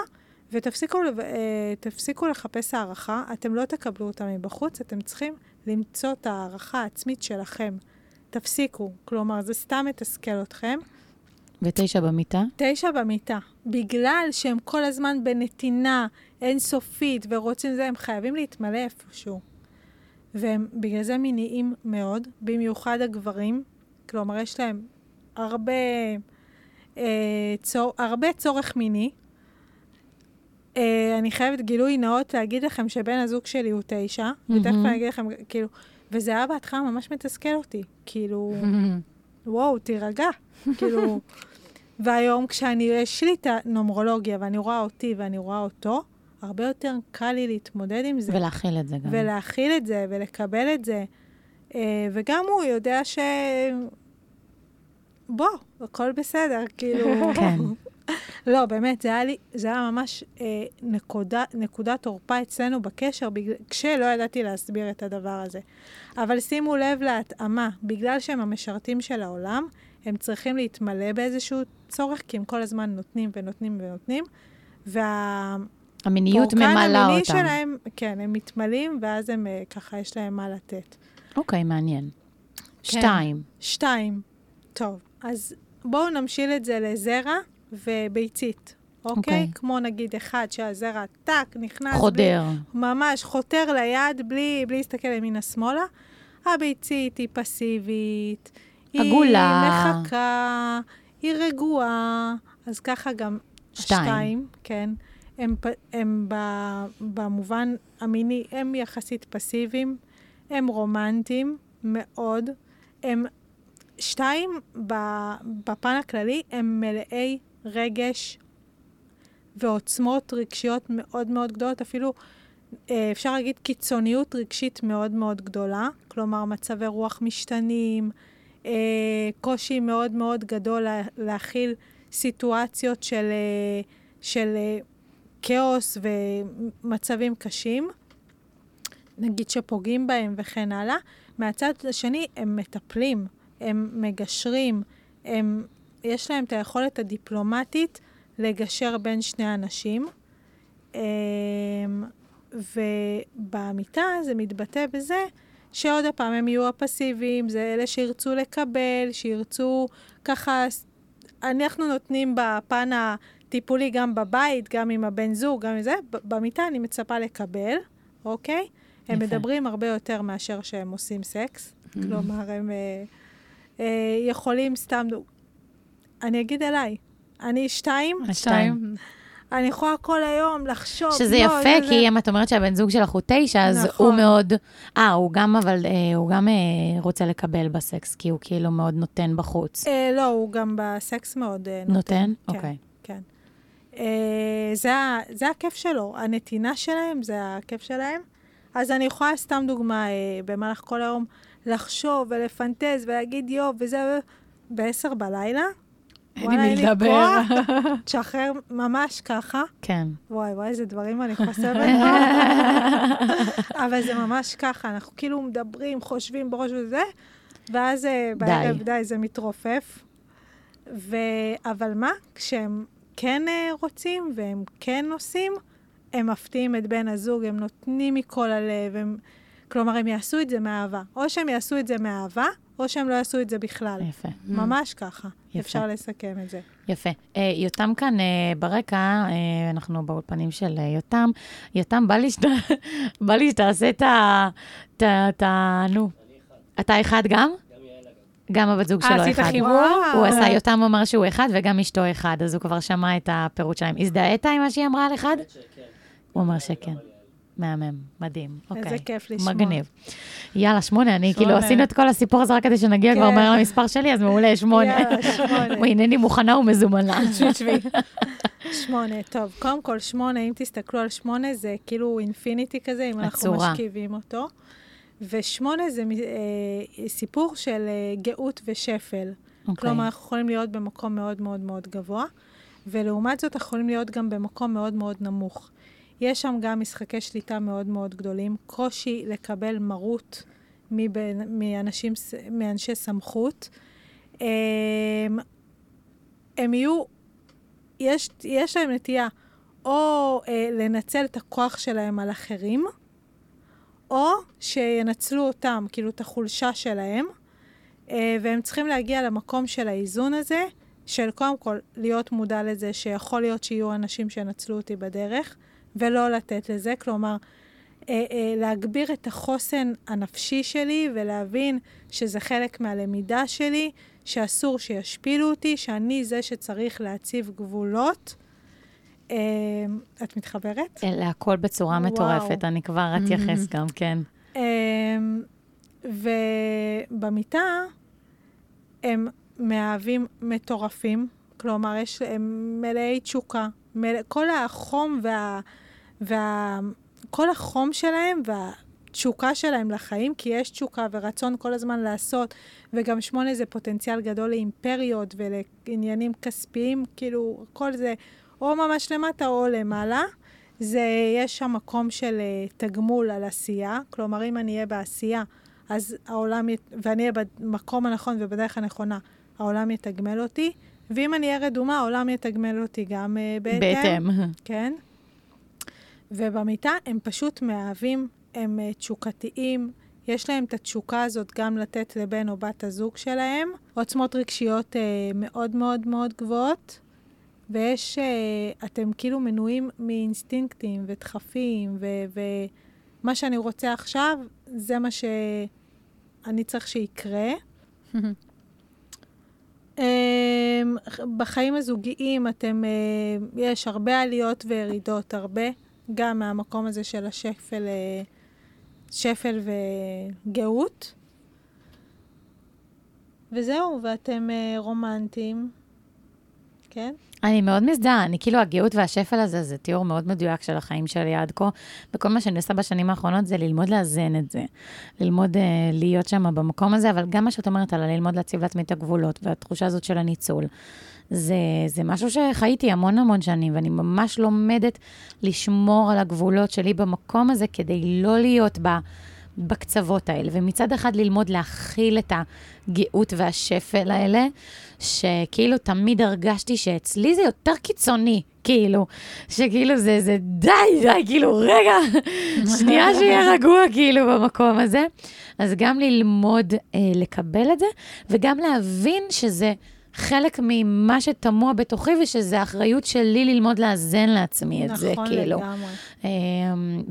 ותפסיקו אה, תפסיקו לחפש הערכה. אתם לא תקבלו אותה מבחוץ, אתם צריכים למצוא את ההערכה העצמית שלכם. תפסיקו. כלומר, זה סתם מתסכל אתכם. ותשע במיטה? תשע במיטה. בגלל שהם כל הזמן בנתינה אינסופית ורוצים זה, הם חייבים להתמלא איפשהו. והם בגלל זה מיניים מאוד, במיוחד הגברים. כלומר, יש להם הרבה, אה, צור, הרבה צורך מיני. אה, אני חייבת גילוי נאות להגיד לכם שבן הזוג שלי הוא תשע, ותכף מהמם. אני אגיד לכם, כאילו, וזה היה בהתחלה ממש מתסכל אותי. כאילו, וואו, תירגע. כאילו, והיום כשאני, יש לי את הנומרולוגיה ואני רואה אותי ואני רואה אותו, הרבה יותר קל לי להתמודד עם זה. ולהכיל את זה גם. ולהכיל את זה ולקבל את זה. אה, וגם הוא יודע ש... בוא, הכל בסדר, כאילו... כן. לא, באמת, זה היה לי, זה היה ממש אה, נקודה, נקודת תורפה אצלנו בקשר, בגלל, כשלא ידעתי להסביר את הדבר הזה. אבל שימו לב להתאמה, בגלל שהם המשרתים של העולם, הם צריכים להתמלא באיזשהו צורך, כי הם כל הזמן נותנים ונותנים ונותנים, והקורקן המיניות ממלאה אותם. שלהם, כן, הם מתמלאים, ואז הם אה, ככה, יש להם מה לתת. אוקיי, מעניין. כן. שתיים. שתיים, טוב, אז בואו נמשיל את זה לזרע וביצית, אוקיי? אוקיי. כמו נגיד אחד שהזרע טק, נכנס... חודר. בלי, ממש חותר ליד בלי, בלי להסתכל ימינה-שמאלה. הביצית היא פסיבית, עגולה. היא מחכה, היא רגועה, אז ככה גם שתיים. השתיים, כן. הם, הם במובן המיני, הם יחסית פסיביים, הם רומנטיים מאוד. הם, שתיים, בפן הכללי, הם מלאי רגש ועוצמות רגשיות מאוד מאוד גדולות, אפילו אה, אפשר להגיד קיצוניות רגשית מאוד מאוד גדולה, כלומר מצבי רוח משתנים, אה, קושי מאוד מאוד גדול לה, להכיל סיטואציות של, אה, של כאוס ומצבים קשים, נגיד שפוגעים בהם וכן הלאה. מהצד השני, הם מטפלים, הם מגשרים, הם, יש להם את היכולת הדיפלומטית לגשר בין שני אנשים. אמ, ובמיטה זה מתבטא בזה שעוד פעם הם יהיו הפסיביים, זה אלה שירצו לקבל, שירצו ככה, אנחנו נותנים בפן הטיפולי גם בבית, גם עם הבן זוג, גם עם זה, במיטה אני מצפה לקבל, אוקיי? הם יפה. מדברים הרבה יותר מאשר שהם עושים סקס, כלומר, הם אה, יכולים סתם... אני אגיד עליי, אני שתיים, השתיים. אני יכולה כל היום לחשוב. שזה לא, יפה, זה- כי זה- אם את אומרת שהבן זוג שלך הוא תשע, אז נכון. הוא מאוד... אה, הוא גם, אבל אה, הוא גם אה, רוצה לקבל בסקס, כי הוא כאילו מאוד נותן בחוץ. אה, לא, הוא גם בסקס מאוד אה, נותן. נותן? כן, אוקיי. כן. אה, זה, זה הכיף שלו, הנתינה שלהם, זה הכיף שלהם. אז אני יכולה, סתם דוגמה, אה, במהלך כל היום, לחשוב ולפנטז ולהגיד יו, וזה, ב-10 בלילה. אין לי מי לדבר. תשחרר ממש ככה. כן. וואי, וואי, איזה דברים אני חושבת. אבל זה ממש ככה, אנחנו כאילו מדברים, חושבים בראש וזה, ואז אה, בערב, די, זה מתרופף. ו... אבל מה? כשהם כן אה, רוצים והם כן עושים, הם מפתיעים את בן הזוג, הם נותנים מכל הלב, הם... כלומר, הם יעשו את זה מאהבה. או שהם יעשו את זה מאהבה, או שהם לא יעשו את זה בכלל. יפה. ממש ככה. יפה. אפשר לסכם את זה. יפה. אה, יותם כאן אה, ברקע, אה, אנחנו באולפנים של אה, יותם. יותם, בא לי שת- בא לי שתעשה את ה... את ה... את ה... נו. אתה אחד גם? גם הבת זוג אה, שלו עשית אחד. חיבור? הוא. עשה, יותם אמר שהוא אחד וגם אשתו אחד, אז הוא כבר שמע את הפירוט שלהם. הזדהית עם מה שהיא אמרה על אחד? הוא אמר שכן. מהמם, מדהים. איזה אוקיי. כיף לשמוע. מגניב. יאללה, שמונה, אני כאילו שמונה. עשינו את כל הסיפור הזה רק כדי שנגיע כבר כן. מהר למספר שלי, אז מעולה, שמונה. יאללה, שמונה. הנני מוכנה ומזומנה. שבי. שמונה, טוב, קודם כל שמונה, אם תסתכלו על שמונה, זה כאילו אינפיניטי כזה, אם אנחנו הצורה. משכיבים אותו. ושמונה זה אה, סיפור של אה, גאות ושפל. אוקיי. כלומר, אנחנו יכולים להיות במקום מאוד מאוד מאוד גבוה, ולעומת זאת, אנחנו יכולים להיות גם במקום מאוד מאוד נמוך. יש שם גם משחקי שליטה מאוד מאוד גדולים, קושי לקבל מרות מבין, מאנשים, מאנשי סמכות. הם, הם יהיו, יש, יש להם נטייה או אה, לנצל את הכוח שלהם על אחרים, או שינצלו אותם, כאילו את החולשה שלהם, אה, והם צריכים להגיע למקום של האיזון הזה, של קודם כל להיות מודע לזה שיכול להיות שיהיו אנשים שינצלו אותי בדרך, ולא לתת לזה, כלומר, אה, אה, להגביר את החוסן הנפשי שלי ולהבין שזה חלק מהלמידה שלי, שאסור שישפילו אותי, שאני זה שצריך להציב גבולות. אה, את מתחברת? להכל בצורה וואו. מטורפת, אני כבר אתייחס גם, כן. ובמיטה הם מאהבים מטורפים, כלומר, יש, הם מלאי תשוקה. מלא, כל החום וה... וה כל החום שלהם, וה, התשוקה שלהם לחיים, כי יש תשוקה ורצון כל הזמן לעשות, וגם שמונה זה פוטנציאל גדול לאימפריות ולעניינים כספיים, כאילו, כל זה או ממש למטה או למעלה. זה, יש שם מקום של uh, תגמול על עשייה, כלומר, אם אני אהיה בעשייה, אז העולם, ית- ואני אהיה במקום הנכון ובדרך הנכונה, העולם יתגמל אותי, ואם אני אהיה רדומה, העולם יתגמל אותי גם uh, בהתאם. בהתאם. כן. ובמיטה הם פשוט מאהבים, הם uh, תשוקתיים, יש להם את התשוקה הזאת גם לתת לבן או בת הזוג שלהם. עוצמות רגשיות uh, מאוד מאוד מאוד גבוהות, ויש, uh, אתם כאילו מנועים מאינסטינקטים ודחפים, ומה שאני רוצה עכשיו, זה מה שאני צריך שיקרה. אמ, בחיים הזוגיים אתם, יש הרבה עליות וירידות, הרבה, גם מהמקום הזה של השפל, אה, שפל וגאות. וזהו, ואתם אה, רומנטיים, כן? אני מאוד מזדהה, אני כאילו, הגאות והשפל הזה, זה תיאור מאוד מדויק של החיים שלי עד כה, וכל מה שאני עושה בשנים האחרונות זה ללמוד לאזן את זה. ללמוד uh, להיות שם במקום הזה, אבל גם מה שאת אומרת על ללמוד להציב לעצמי את הגבולות, והתחושה הזאת של הניצול. זה, זה משהו שחייתי המון המון שנים, ואני ממש לומדת לשמור על הגבולות שלי במקום הזה, כדי לא להיות ב... בקצוות האלה, ומצד אחד ללמוד להכיל את הגאות והשפל האלה, שכאילו תמיד הרגשתי שאצלי זה יותר קיצוני, כאילו, שכאילו זה, זה די, די, כאילו, רגע, שנייה שיהיה רגוע, כאילו, במקום הזה. אז גם ללמוד אה, לקבל את זה, וגם להבין שזה חלק ממה שטמוע בתוכי, ושזה האחריות שלי ללמוד לאזן לעצמי את זה, נכון כאילו. לגמרי. אמ,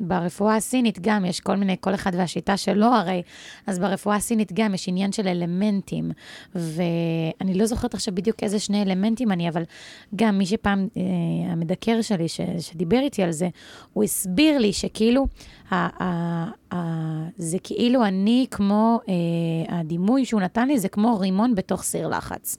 ברפואה הסינית גם יש כל מיני, כל אחד והשיטה שלו הרי, אז ברפואה הסינית גם יש עניין של אלמנטים, ואני לא זוכרת עכשיו בדיוק איזה שני אלמנטים אני, אבל גם מי שפעם, אה, המדקר שלי ש, שדיבר איתי על זה, הוא הסביר לי שכאילו, זה כאילו אני כמו, אה, הדימוי שהוא נתן לי זה כמו רימון בתוך סיר לחץ.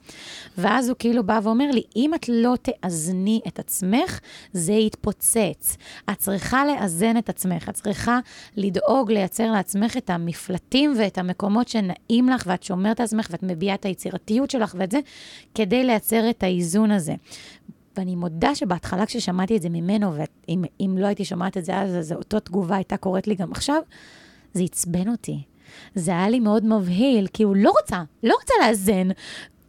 ואז הוא כאילו בא ואומר לי, אם את לא תאזני את עצמך, זה יתפוצץ. את צריכה לאזן את עצמך, את צריכה לדאוג לייצר לעצמך את המפלטים ואת המקומות שנעים לך, ואת שומרת על עצמך ואת מביעה את היצירתיות שלך ואת זה, כדי לייצר את האיזון הזה. ואני מודה שבהתחלה כששמעתי את זה ממנו, ואם לא הייתי שומעת את זה אז, אז אותה תגובה הייתה קורית לי גם עכשיו, זה עצבן אותי. זה היה לי מאוד מבהיל, כי הוא לא רוצה, לא רוצה לאזן.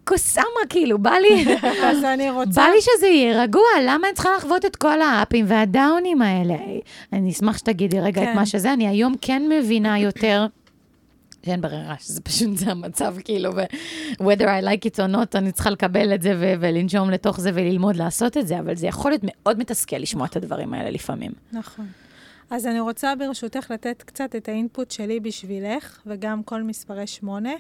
קוסאמה, כאילו, בא לי, אז אני רוצה... בא לי שזה יהיה רגוע, למה אני צריכה לחוות את כל האפים והדאונים האלה? אני אשמח שתגידי רגע כן. את מה שזה, אני היום כן מבינה יותר. שאין ברירה, שזה פשוט זה המצב, כאילו, ו-whether I like it or not, אני צריכה לקבל את זה ו- ולנשום לתוך זה וללמוד לעשות את זה, אבל זה יכול להיות מאוד מתסכל לשמוע את הדברים האלה לפעמים. נכון. אז אני רוצה ברשותך לתת קצת את האינפוט שלי בשבילך, וגם כל מספרי שמונה.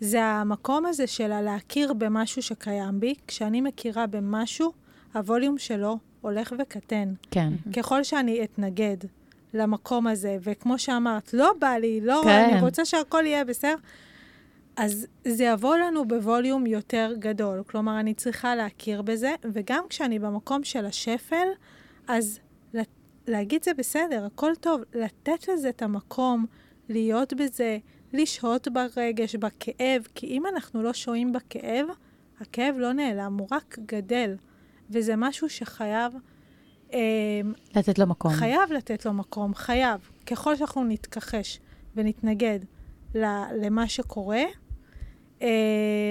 זה המקום הזה של הלהכיר במשהו שקיים בי. כשאני מכירה במשהו, הווליום שלו הולך וקטן. כן. ככל שאני אתנגד למקום הזה, וכמו שאמרת, לא בא לי, לא, כן. אני רוצה שהכל יהיה בסדר, אז זה יבוא לנו בווליום יותר גדול. כלומר, אני צריכה להכיר בזה, וגם כשאני במקום של השפל, אז לה- להגיד זה בסדר, הכל טוב, לתת לזה את המקום, להיות בזה, לשהות ברגש, בכאב, כי אם אנחנו לא שוהים בכאב, הכאב לא נעלם, הוא רק גדל, וזה משהו שחייב... אה, לתת לו מקום. חייב לתת לו מקום, חייב. ככל שאנחנו נתכחש ונתנגד למה שקורה, אה,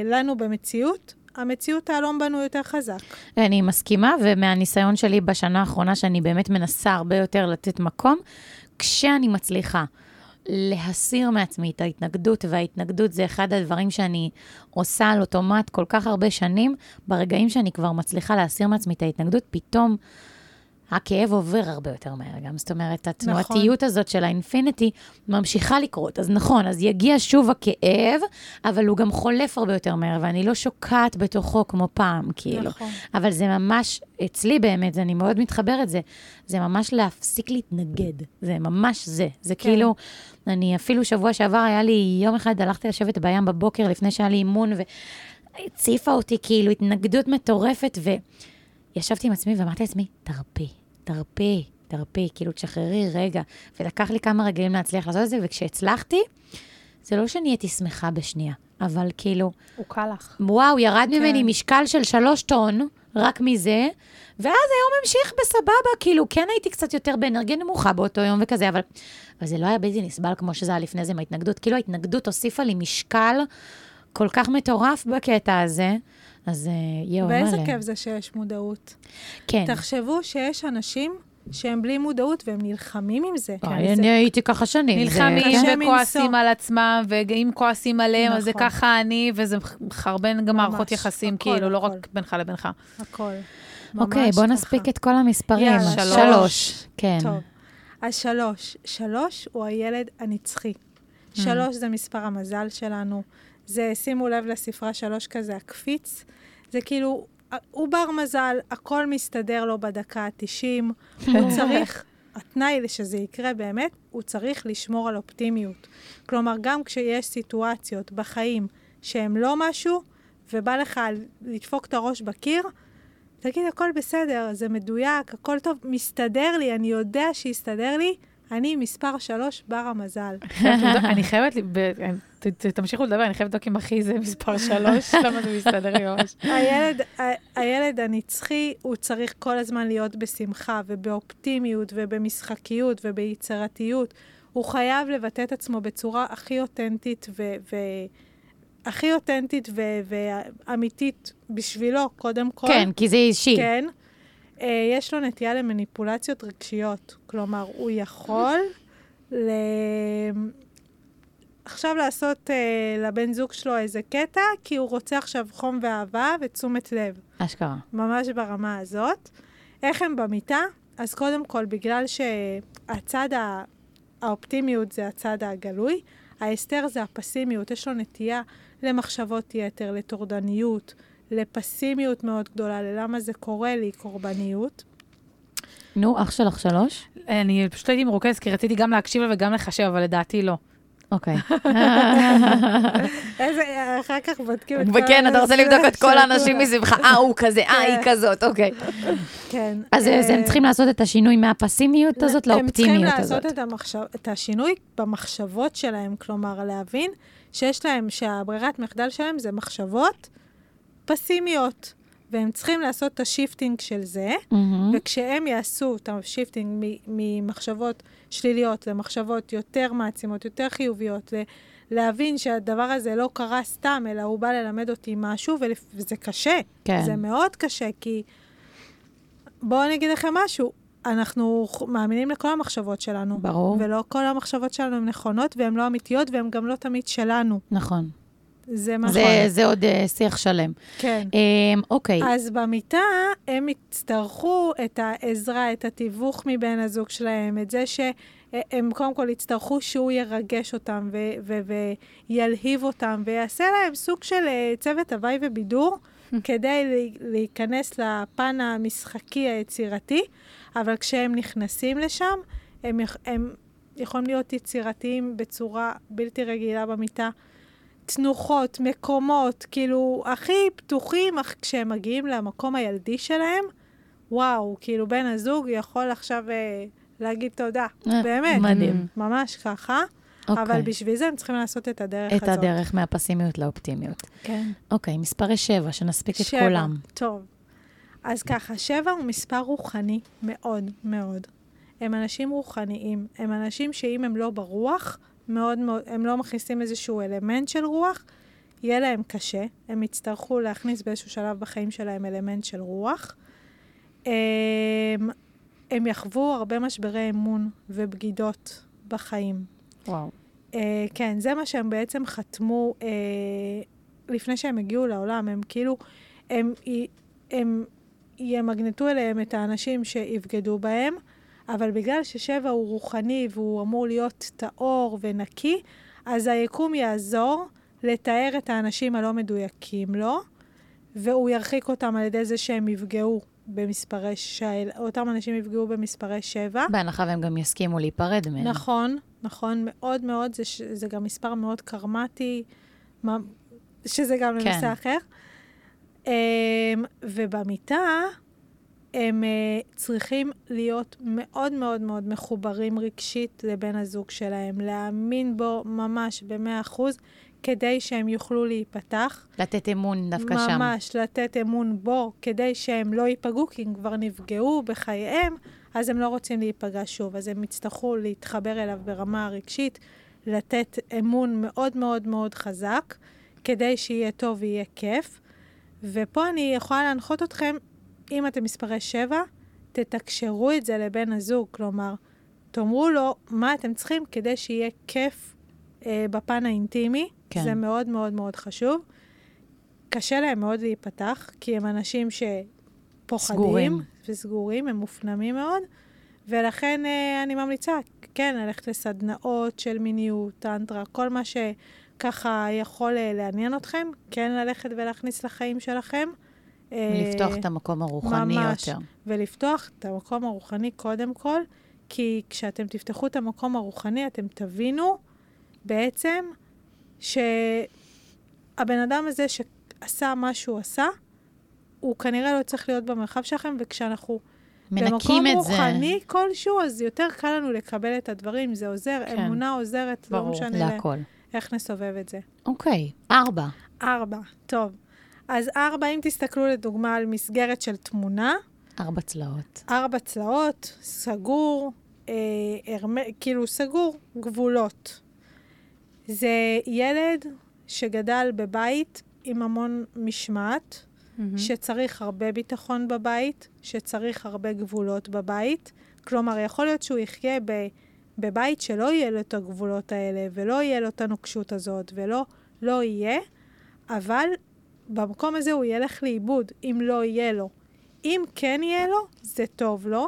לנו במציאות, המציאות תהלום בנו יותר חזק. אני מסכימה, ומהניסיון שלי בשנה האחרונה, שאני באמת מנסה הרבה יותר לתת מקום, כשאני מצליחה להסיר מעצמי את ההתנגדות, וההתנגדות זה אחד הדברים שאני עושה על אוטומט כל כך הרבה שנים, ברגעים שאני כבר מצליחה להסיר מעצמי את ההתנגדות, פתאום הכאב עובר הרבה יותר מהר גם. זאת אומרת, התנועתיות הזאת של האינפיניטי ממשיכה לקרות. אז נכון, אז יגיע שוב הכאב, אבל הוא גם חולף הרבה יותר מהר, ואני לא שוקעת בתוכו כמו פעם, כאילו. נכון. אבל זה ממש, אצלי באמת, אני מאוד מתחברת, זה, זה ממש להפסיק להתנגד. זה ממש זה. זה כן. כאילו, אני אפילו שבוע שעבר היה לי, יום אחד הלכתי לשבת בים בבוקר לפני שהיה לי אימון, והציפה אותי כאילו התנגדות מטורפת, וישבתי עם עצמי ואמרתי לעצמי, תרפי, תרפי, תרפי, כאילו, תשחררי רגע. ולקח לי כמה רגעים להצליח לעשות את זה, וכשהצלחתי, זה לא שנהייתי שמחה בשנייה, אבל כאילו, הוא קל לך. וואו, ירד כן. ממני משקל של שלוש טון, רק מזה, ואז היום המשיך בסבבה, כאילו, כן הייתי קצת יותר באנרגיה נמוכה באותו יום וכזה, אבל, אבל זה לא היה בלתי נסבל כמו שזה היה לפני זה עם ההתנגדות. כאילו, ההתנגדות הוסיפה לי משקל כל כך מטורף בקטע הזה, אז אה, יואו, מלא. ואיזה כיף זה שיש מודעות. כן. תחשבו שיש אנשים שהם בלי מודעות והם נלחמים עם זה. כן, זה- אני הייתי ככה שנים. זה נלחמים קשה וכועסים. על עצמם, ואם כועסים עליהם, אז זה נכון. ככה אני, וזה מחרבן גם מערכות יחסים, הכל, כאילו, לא הכל. רק בינך לבינך. הכל. אוקיי, בוא ככה. נספיק את כל המספרים. יאללה, שלוש. שלוש. כן. טוב. אז שלוש. שלוש הוא הילד הנצחי. שלוש זה מספר המזל שלנו. זה, שימו לב לספרה שלוש כזה, הקפיץ. זה כאילו, הוא בר מזל, הכל מסתדר לו בדקה ה-90. הוא צריך, התנאי שזה יקרה באמת, הוא צריך לשמור על אופטימיות. כלומר, גם כשיש סיטואציות בחיים שהן לא משהו, ובא לך לדפוק את הראש בקיר, תגיד, הכל בסדר, זה מדויק, הכל טוב, מסתדר לי, אני יודע שיסתדר לי, אני מספר שלוש, בר המזל. אני חייבת, תמשיכו לדבר, אני חייבת לבדוק עם אחי זה מספר שלוש, למה זה מסתדר לי ממש. הילד, הנצחי, הוא צריך כל הזמן להיות בשמחה ובאופטימיות ובמשחקיות וביצירתיות. הוא חייב לבטא את עצמו בצורה הכי אותנטית ו... הכי אותנטית ואמיתית בשבילו, קודם כל. כן, כי זה אישי. כן. Uh, יש לו נטייה למניפולציות רגשיות. כלומר, הוא יכול ל... עכשיו לעשות uh, לבן זוג שלו איזה קטע, כי הוא רוצה עכשיו חום ואהבה ותשומת לב. אשכרה. ממש ברמה הזאת. איך הם במיטה? אז קודם כל, בגלל שהצד ה... האופטימיות זה הצד הגלוי, ההסתר זה הפסימיות. יש לו נטייה למחשבות יתר, לטורדניות, לפסימיות מאוד גדולה, ללמה זה קורה לי, קורבניות. נו, אח שלך שלוש? אני פשוט הייתי מרוכזת, כי רציתי גם להקשיב לה וגם לחשב, אבל לדעתי לא. אוקיי. איזה, אחר כך בודקים את כל... וכן, אתה רוצה לבדוק את כל האנשים. מסביבך, אה, הוא כזה, אה, היא כן. כזאת, אוקיי. כן. אז אז הם אה, צריכים לעשות את השינוי מהפסימיות הזאת הם צריכים לאופטימיות הזאת. לעשות את, המחשב, את השינוי במחשבות שלהם, כלומר, להבין שיש להם, שהברירת מחדל שלהם זה מחשבות פסימיות, והם צריכים לעשות את ה shifting של זה, מהמם. וכשהם יעשו את ה shifting ממחשבות שליליות למחשבות יותר מעצימות, יותר חיוביות, להבין שהדבר הזה לא קרה סתם, אלא הוא בא ללמד אותי משהו, וזה קשה. כן. זה מאוד קשה, כי... בואו אני אגיד לכם משהו, אנחנו מאמינים לכל המחשבות שלנו. ברור. ולא כל המחשבות שלנו הן נכונות, והן לא אמיתיות, והן גם לא תמיד שלנו. נכון. זה מה זה- זה עוד אה, שיח שלם. כן. אמ, אוקיי. אז במיטה הם יצטרכו את העזרה, את התיווך מבן הזוג שלהם, את זה שהם קודם כל יצטרכו שהוא ירגש אותם ו- ו- וילהיב אותם ויעשה להם סוג של אה, צוות הוואי ובידור כדי לי- להיכנס לפן המשחקי היצירתי, אבל כשהם נכנסים לשם, הם, הם יכולים להיות יצירתיים בצורה בלתי רגילה במיטה. תנוחות, מקומות, כאילו, הכי פתוחים, אך כשהם מגיעים למקום הילדי שלהם, וואו, כאילו, בן הזוג יכול עכשיו אה, להגיד תודה. אה, באמת. מדהים. ממש ככה. אוקיי. אבל בשביל זה הם צריכים לעשות את הדרך את הזאת. הדרך מהפסימיות לאופטימיות. כן. אוקיי, מספרי שבע, שנספיק את שבע, כולם. טוב. אז ככה, שבע הוא מספר רוחני מאוד מאוד. הם אנשים רוחניים. הם אנשים שאם הם לא ברוח, מאוד מאוד, הם לא מכניסים איזשהו אלמנט של רוח, יהיה להם קשה. הם יצטרכו להכניס באיזשהו שלב בחיים שלהם אלמנט של רוח. הם, הם יחוו הרבה משברי אמון ובגידות בחיים. וואו. Uh, כן, זה מה שהם בעצם חתמו uh, לפני שהם הגיעו לעולם. הם כאילו, הם, י- הם ימגנטו אליהם את האנשים שיבגדו בהם, אבל בגלל ששבע הוא רוחני והוא אמור להיות טהור ונקי, אז היקום יעזור לתאר את האנשים הלא מדויקים לו, והוא ירחיק אותם על ידי זה שהם יפגעו במספרי, שאותם אנשים יפגעו במספרי שבע. בהנחה והם גם יסכימו להיפרד מהם. נכון, נכון, מאוד מאוד, זה, ש- זה גם מספר מאוד קרמטי, שזה גם כן. לנושא אחר. Um, ובמיטה, הם uh, צריכים להיות מאוד מאוד מאוד מחוברים רגשית לבן הזוג שלהם, להאמין בו ממש ב-100%, כדי שהם יוכלו להיפתח. לתת אמון דווקא שם. ממש לתת אמון בו, כדי שהם לא ייפגעו, כי הם כבר נפגעו בחייהם, אז הם לא רוצים להיפגע שוב. אז הם יצטרכו להתחבר אליו ברמה הרגשית, לתת אמון מאוד מאוד מאוד חזק, כדי שיהיה טוב ויהיה כיף. ופה אני יכולה להנחות אתכם, אם אתם מספרי 7, תתקשרו את זה לבן הזוג, כלומר, תאמרו לו מה אתם צריכים כדי שיהיה כיף אה, בפן האינטימי. כן. זה מאוד מאוד מאוד חשוב. קשה להם מאוד להיפתח, כי הם אנשים שפוחדים. סגורים. וסגורים, הם מופנמים מאוד, ולכן אה, אני ממליצה, כן, ללכת לסדנאות של מיניות, טנטרה, כל מה שככה יכול אה, לעניין אתכם, כן ללכת ולהכניס לחיים שלכם. אה, לפתוח את המקום הרוחני ממש. יותר. ולפתוח את המקום הרוחני קודם כל, כי כשאתם תפתחו את המקום הרוחני, אתם תבינו בעצם שהבן אדם הזה שעשה מה שהוא עשה, הוא כנראה לא צריך להיות במרחב שלכם, וכשאנחנו מנקים במקום את זה. רוחני כלשהו, אז יותר קל לנו לקבל את הדברים, זה עוזר, כן. אמונה עוזרת, לא ברור. משנה ל- להכל. איך נסובב את זה. אוקיי, ארבע. ארבע, טוב. אז ארבע, אם תסתכלו לדוגמה על מסגרת של תמונה, ארבע צלעות. ארבע צלעות, סגור, אה, הרמ... כאילו סגור, גבולות. זה ילד שגדל בבית עם המון משמעת, מהמם. שצריך הרבה ביטחון בבית, שצריך הרבה גבולות בבית. כלומר, יכול להיות שהוא יחיה ב... בבית שלא יהיה לו את הגבולות האלה, ולא יהיה לו את הנוקשות הזאת, ולא לא יהיה, אבל במקום הזה הוא ילך לאיבוד, אם לא יהיה לו. אם כן יהיה לו, זה טוב לו.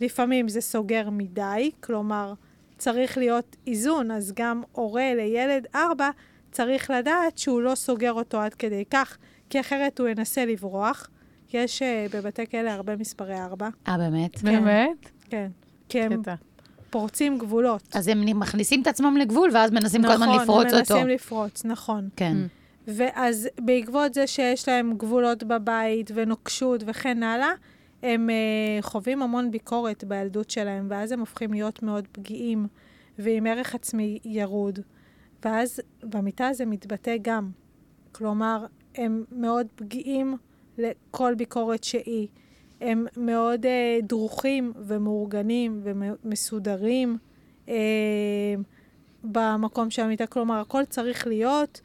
לפעמים זה סוגר מדי, כלומר, צריך להיות איזון, אז גם הורה לילד ארבע צריך לדעת שהוא לא סוגר אותו עד כדי כך, כי אחרת הוא ינסה לברוח. יש uh, בבתי כלא הרבה מספרי ארבע, אה, באמת? באמת? כן. כי הם קטע. פורצים גבולות. אז הם מכניסים את עצמם לגבול, ואז מנסים כל הזמן לפרוץ נכון, הם אותו. מנסים לפרוץ, נכון. כן. ואז בעקבות זה שיש להם גבולות בבית ונוקשות וכן הלאה, הם uh, חווים המון ביקורת בילדות שלהם, ואז הם הופכים להיות מאוד פגיעים ועם ערך עצמי ירוד. ואז במיטה זה מתבטא גם. כלומר, הם מאוד פגיעים לכל ביקורת שהיא. הם מאוד uh, דרוכים ומאורגנים ומסודרים uh, במקום של המיטה. כלומר, הכל צריך להיות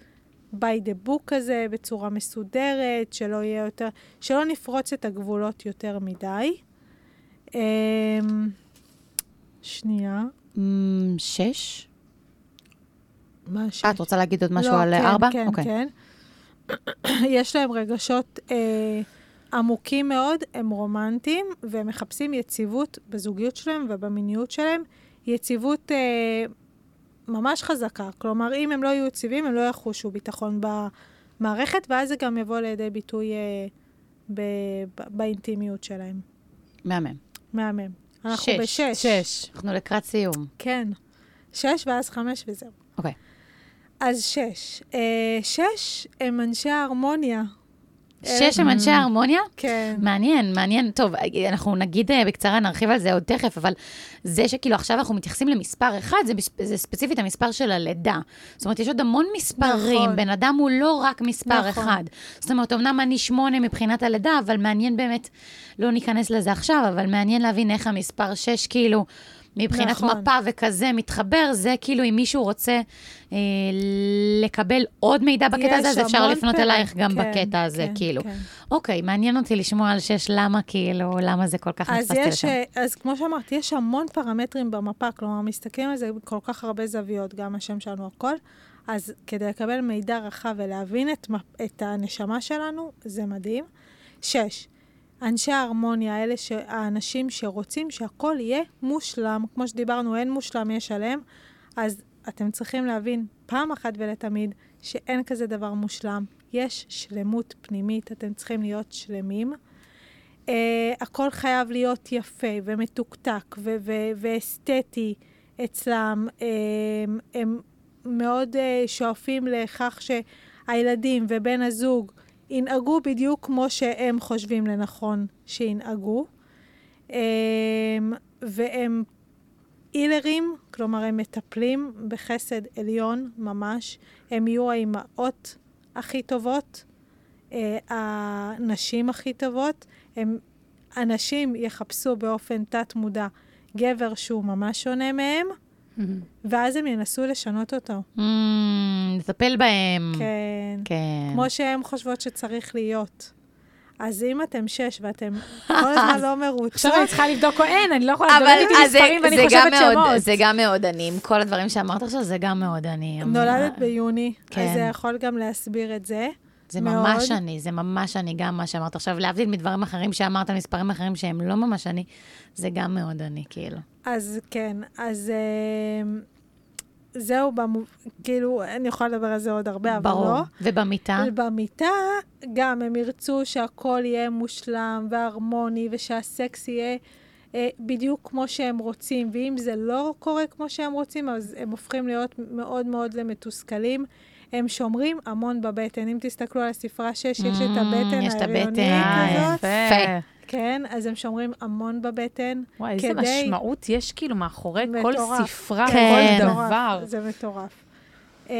by the book כזה, בצורה מסודרת, שלא יהיה יותר, שלא נפרוץ את הגבולות יותר מדי. Um, שנייה. אמ, שש? מה. אה, את רוצה להגיד עוד משהו לא, על כן, ארבע? כן, אוקיי. כן. יש להם רגשות אה, עמוקים מאוד, הם רומנטיים, והם מחפשים יציבות בזוגיות שלהם ובמיניות שלהם. יציבות אה, ממש חזקה. כלומר, אם הם לא יהיו יציבים, הם לא יחושו ביטחון במערכת, ואז זה גם יבוא לידי ביטוי אה, ב, ב, באינטימיות שלהם. מהמם. מהמם. אנחנו שש. בשש. שש. אנחנו לקראת סיום. כן. שש ואז חמש וזהו. אוקיי. אז שש. אה, שש הם אנשי ההרמוניה. שש הם אנשי ההרמוניה? כן. מעניין, מעניין. טוב, אנחנו נגיד אה, בקצרה, נרחיב על זה עוד תכף, אבל זה שכאילו עכשיו אנחנו מתייחסים למספר אחד, זה, זה ספציפית המספר של הלידה. זאת אומרת, יש עוד המון מספרים, נכון. בן אדם הוא לא רק מספר נכון. אחד. זאת אומרת, אמנם אני שמונה מבחינת הלידה, אבל מעניין באמת, לא ניכנס לזה עכשיו, אבל מעניין להבין איך המספר שש, כאילו, מבחינת נכון. מפה וכזה מתחבר, זה כאילו אם מישהו רוצה אה, לקבל עוד מידע בקטע הזה, אז אפשר לפנות פעמים. אלייך גם כן, בקטע הזה, כן, כאילו. כן. אוקיי, מעניין אותי לשמוע על שש, למה כאילו, למה זה כל כך יש, לשם. אה, אז כמו שאמרתי, יש המון פרמטרים במפה, כלומר, מסתכלים על זה בכל כך הרבה זוויות, גם השם שלנו, הכל. אז כדי לקבל מידע רחב ולהבין את, את הנשמה שלנו, זה מדהים. שש, אנשי ההרמוניה, האלה. האנשים שרוצים שהכל יהיה מושלם. כמו שדיברנו, אין מושלם, יש שלם. אז אתם צריכים להבין פעם אחת ולתמיד שאין כזה דבר מושלם. יש שלמות פנימית, אתם צריכים להיות שלמים. Uh, הכל חייב להיות יפה ומתוקתק ו- ו- ואסתטי אצלם. Uh, הם מאוד uh, שואפים לכך שהילדים ובן הזוג ינהגו בדיוק כמו שהם חושבים לנכון שינהגו. אמ, והם הילרים, כלומר, הם מטפלים בחסד עליון ממש. הם יהיו האימהות הכי טובות, אה, הנשים הכי טובות. הם, אנשים יחפשו באופן תת-מודע גבר שהוא ממש שונה מהם, ואז הם ינסו לשנות אותו. Mm, נטפל בהם. כן. כן. כמו שהן חושבות שצריך להיות. אז אם אתם שש ואתם כל הזמן לא מרוצות, עכשיו אני צריכה לבדוק או אין, אני לא יכולה לדבר איתי מספרים ואני חושבת שמות. זה גם מאוד אני. עם כל הדברים שאמרת עכשיו, זה גם מאוד אני. נולדת ביוני, כן. אז זה יכול גם להסביר את זה. זה מאוד. ממש אני, זה ממש אני, גם מה שאמרת עכשיו, להבדיל מדברים אחרים שאמרת, מספרים אחרים שהם לא ממש אני, זה גם מאוד אני, כאילו. אז כן, אז אה, זהו, במו, כאילו, אני יכולה לדבר על זה עוד הרבה, אבל ברור. לא. ובמיטה? במיטה, גם הם ירצו שהכל יהיה מושלם והרמוני, ושהסקס יהיה אה, בדיוק כמו שהם רוצים, ואם זה לא קורה כמו שהם רוצים, אז הם הופכים להיות מאוד מאוד למתוסכלים. הם שומרים המון בבטן. אם תסתכלו על הספרה 6, יש את Mm, הבטן יש את ההריונית הבטן. הזאת. יפה. כן, אז הם שומרים המון בבטן. וואי, איזה כדי- משמעות יש כאילו מאחורי כל. ספרה, כן. כל דבר. זה מטורף. אמ,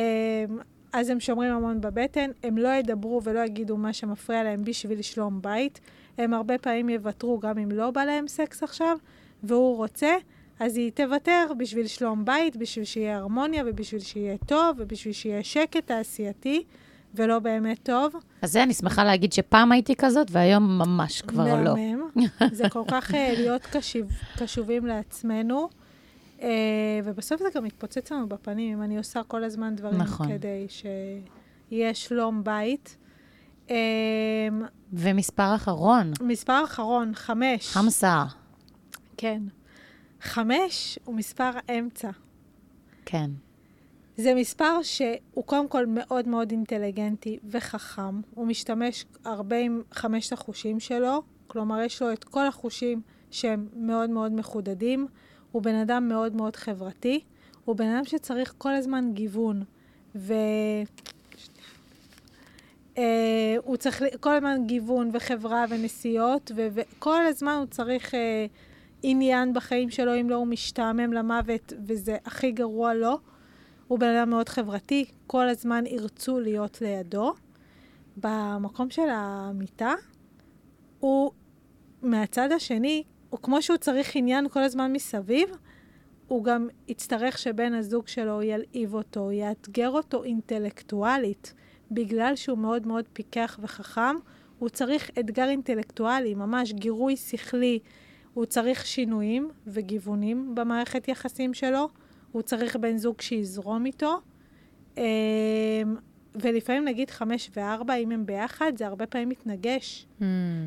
אז הם שומרים המון בבטן, הם לא ידברו ולא יגידו מה שמפריע להם בשביל שלום בית. הם הרבה פעמים יוותרו גם אם לא בא להם סקס עכשיו, והוא רוצה, אז היא תוותר בשביל שלום בית, בשביל שיהיה הרמוניה ובשביל שיהיה טוב ובשביל שיהיה שקט תעשייתי, ולא באמת טוב. אז זה אני שמחה להגיד שפעם הייתי כזאת, והיום ממש כבר לא. מהמם. זה כל כך אה, להיות קשיב, קשובים לעצמנו, אה, ובסוף זה גם מתפוצץ לנו בפנים, אם אני עושה כל הזמן דברים נכון. כדי שיהיה שלום בית. אה, ומספר אחרון, מספר אחרון, חמש. חמסה. כן. חמש הוא מספר האמצע. כן. זה מספר שהוא קודם כל מאוד מאוד אינטליגנטי וחכם. הוא משתמש הרבה עם חמשת החושים שלו, כלומר, יש לו את כל החושים שהם מאוד מאוד מחודדים. הוא בן אדם מאוד מאוד חברתי. הוא בן אדם שצריך כל הזמן גיוון. ו... Uh, הוא צריך כל הזמן גיוון וחברה ונסיעות, ו- וכל הזמן הוא צריך uh, עניין בחיים שלו, אם לא הוא משתעמם למוות, וזה הכי גרוע לו. הוא בן אדם מאוד חברתי, כל הזמן ירצו להיות לידו. במקום של המיטה, הוא מהצד השני, הוא כמו שהוא צריך עניין כל הזמן מסביב, הוא גם יצטרך שבן הזוג שלו ילהיב אותו, יאתגר אותו אינטלקטואלית. בגלל שהוא מאוד מאוד פיקח וחכם, הוא צריך אתגר אינטלקטואלי, ממש גירוי שכלי. הוא צריך שינויים וגיוונים במערכת יחסים שלו. הוא צריך בן זוג שיזרום איתו. אמ, ולפעמים נגיד חמש וארבע, אם הם ביחד, זה הרבה פעמים מתנגש. Hmm.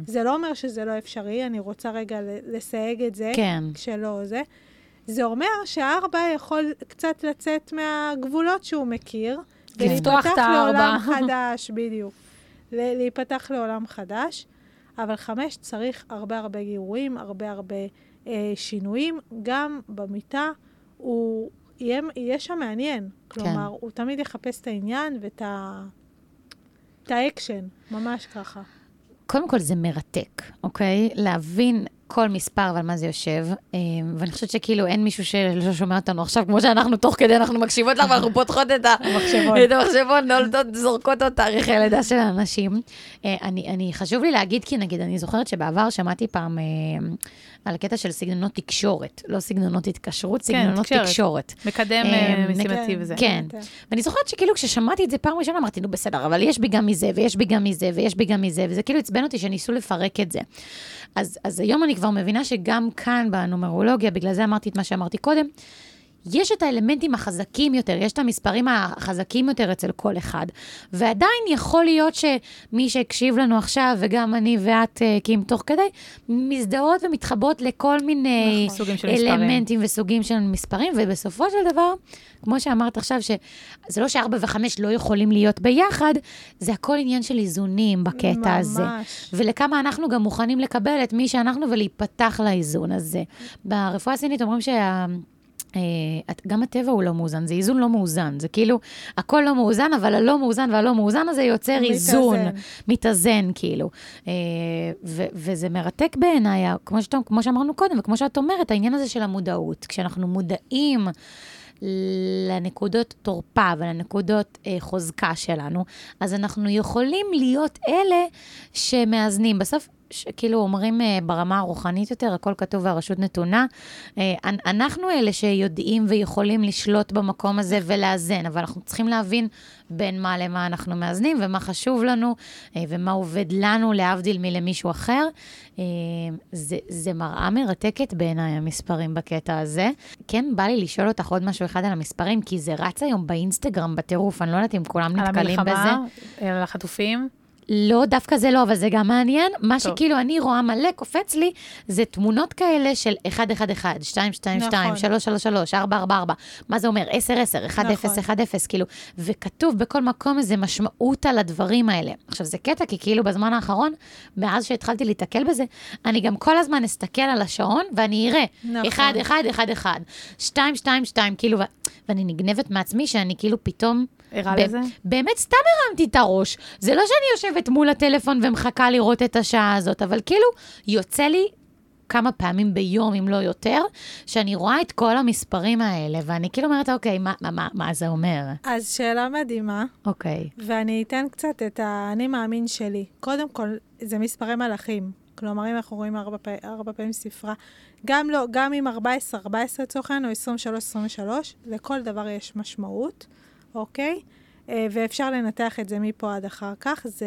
זה לא אומר שזה לא אפשרי, אני רוצה רגע לסייג את זה. כן. שלא זה. זה אומר שהארבע יכול קצת לצאת מהגבולות שהוא מכיר. כן. את לעולם. חדש, בדיוק. להיפתח לעולם חדש. אבל חמש צריך הרבה הרבה גירויים, הרבה הרבה אה, שינויים. גם במיטה הוא יהיה, יהיה שם מעניין. כלומר, הוא תמיד יחפש את העניין ואת ה... את האקשן, ממש ככה. קודם כל זה מרתק, אוקיי? להבין כל מספר ועל מה זה יושב, אה, ואני חושבת שכאילו אין מישהו שלא שומע אותנו עכשיו, כמו שאנחנו תוך כדי, אנחנו מקשיבות לך ואנחנו פותחות את המחשבון, את נולדות, זורקות עוד תאריכי לידה של האנשים. אה, אני, אני, חשוב לי להגיד, כי נגיד, אני זוכרת שבעבר שמעתי פעם אה, על הקטע של סגנונות תקשורת, לא סגנונות התקשרות, סגנונות תקשורת. תקשורת. מקדם משימתי וזה. כן. ואני זוכרת שכאילו כששמעתי את זה פעם ראשונה, אמרתי, נו בסדר, אבל יש בי גם מזה, ויש בי גם מזה, ויש בי גם מזה, וזה כאילו עצבן אותי שניסו לפרק את זה. אז, אז היום אני כבר מבינה שגם כאן בנומרולוגיה, בגלל זה אמרתי את מה שאמרתי קודם, יש את האלמנטים החזקים יותר, יש את המספרים החזקים יותר אצל כל אחד. ועדיין יכול להיות שמי שהקשיב לנו עכשיו, וגם אני ואת, אה, כי אם תוך כדי, מזדהות ומתחברות לכל מיני נכון. אלמנטים וסוגים של מספרים, ובסופו של דבר, כמו שאמרת עכשיו, שזה לא שארבע וחמש לא יכולים להיות ביחד, זה הכל עניין של איזונים בקטע הזה. ממש. ולכמה אנחנו גם מוכנים לקבל את מי שאנחנו ולהיפתח לאיזון הזה. ברפואה הסינית אומרים שה... אה, גם הטבע הוא לא מאוזן, זה איזון לא מאוזן. זה כאילו, הכל לא מאוזן, אבל הלא מאוזן והלא מאוזן הזה יוצר מתאזן. איזון. מתאזן, כאילו. אה, ו- וזה מרתק בעיניי, כמו, כמו שאמרנו קודם, וכמו שאת אומרת, העניין הזה של המודעות. כשאנחנו מודעים לנקודות תורפה ולנקודות אה, חוזקה שלנו, אז אנחנו יכולים להיות אלה שמאזנים. בסוף, ש- כאילו אומרים אה, ברמה הרוחנית יותר, הכל כתוב והרשות נתונה. אה, אנ- אנחנו אלה שיודעים ויכולים לשלוט במקום הזה ולאזן, אבל אנחנו צריכים להבין בין מה למה אנחנו מאזנים ומה חשוב לנו אה, ומה עובד לנו, להבדיל מלמישהו אחר. זה, זה מראה מרתקת בעיניי, המספרים בקטע הזה. כן, בא לי לשאול אותך עוד משהו אחד על המספרים, כי זה רץ היום באינסטגרם בטירוף, אני לא יודעת אם כולם על נתקלים בזה. המלחמה, על החטופים. לא, דווקא זה לא, אבל זה גם מעניין. מה טוב. שכאילו אני רואה מלא, קופץ לי, זה תמונות כאלה של 111, 222, נכון. 333, 444. מה זה אומר? 10, 10, 1, 0, נכון. 1, 0, כאילו. וכתוב בכל מקום איזה משמעות על הדברים האלה. עכשיו, זה קטע, כי כאילו בזמן האחרון, מאז שהתחלתי להתקל בזה, אני גם כל הזמן אסתכל על השעון, ואני אראה, נכון. 1, 1, 1, 1, 2, 2, 2, כאילו, ואני נגנבת מעצמי שאני כאילו פתאום... ערה לזה? באמת סתם הרמתי את הראש. זה לא שאני יושבת מול הטלפון ומחכה לראות את השעה הזאת, אבל כאילו, יוצא לי כמה פעמים ביום, אם לא יותר, שאני רואה את כל המספרים האלה, ואני כאילו אומרת, אוקיי, מה, מה, מה, מה זה אומר? אז שאלה מדהימה, אוקיי. ואני אתן קצת את האני מאמין שלי. קודם כל, זה מספרי מלאכים. כלומר, אם אנחנו רואים ארבע, ארבע פעמים ספרה, גם לא, גם אם 14, 14 לצורך העניין, או 23, 23, לכל דבר יש משמעות, אוקיי? אה, ואפשר לנתח את זה מפה עד אחר כך. זה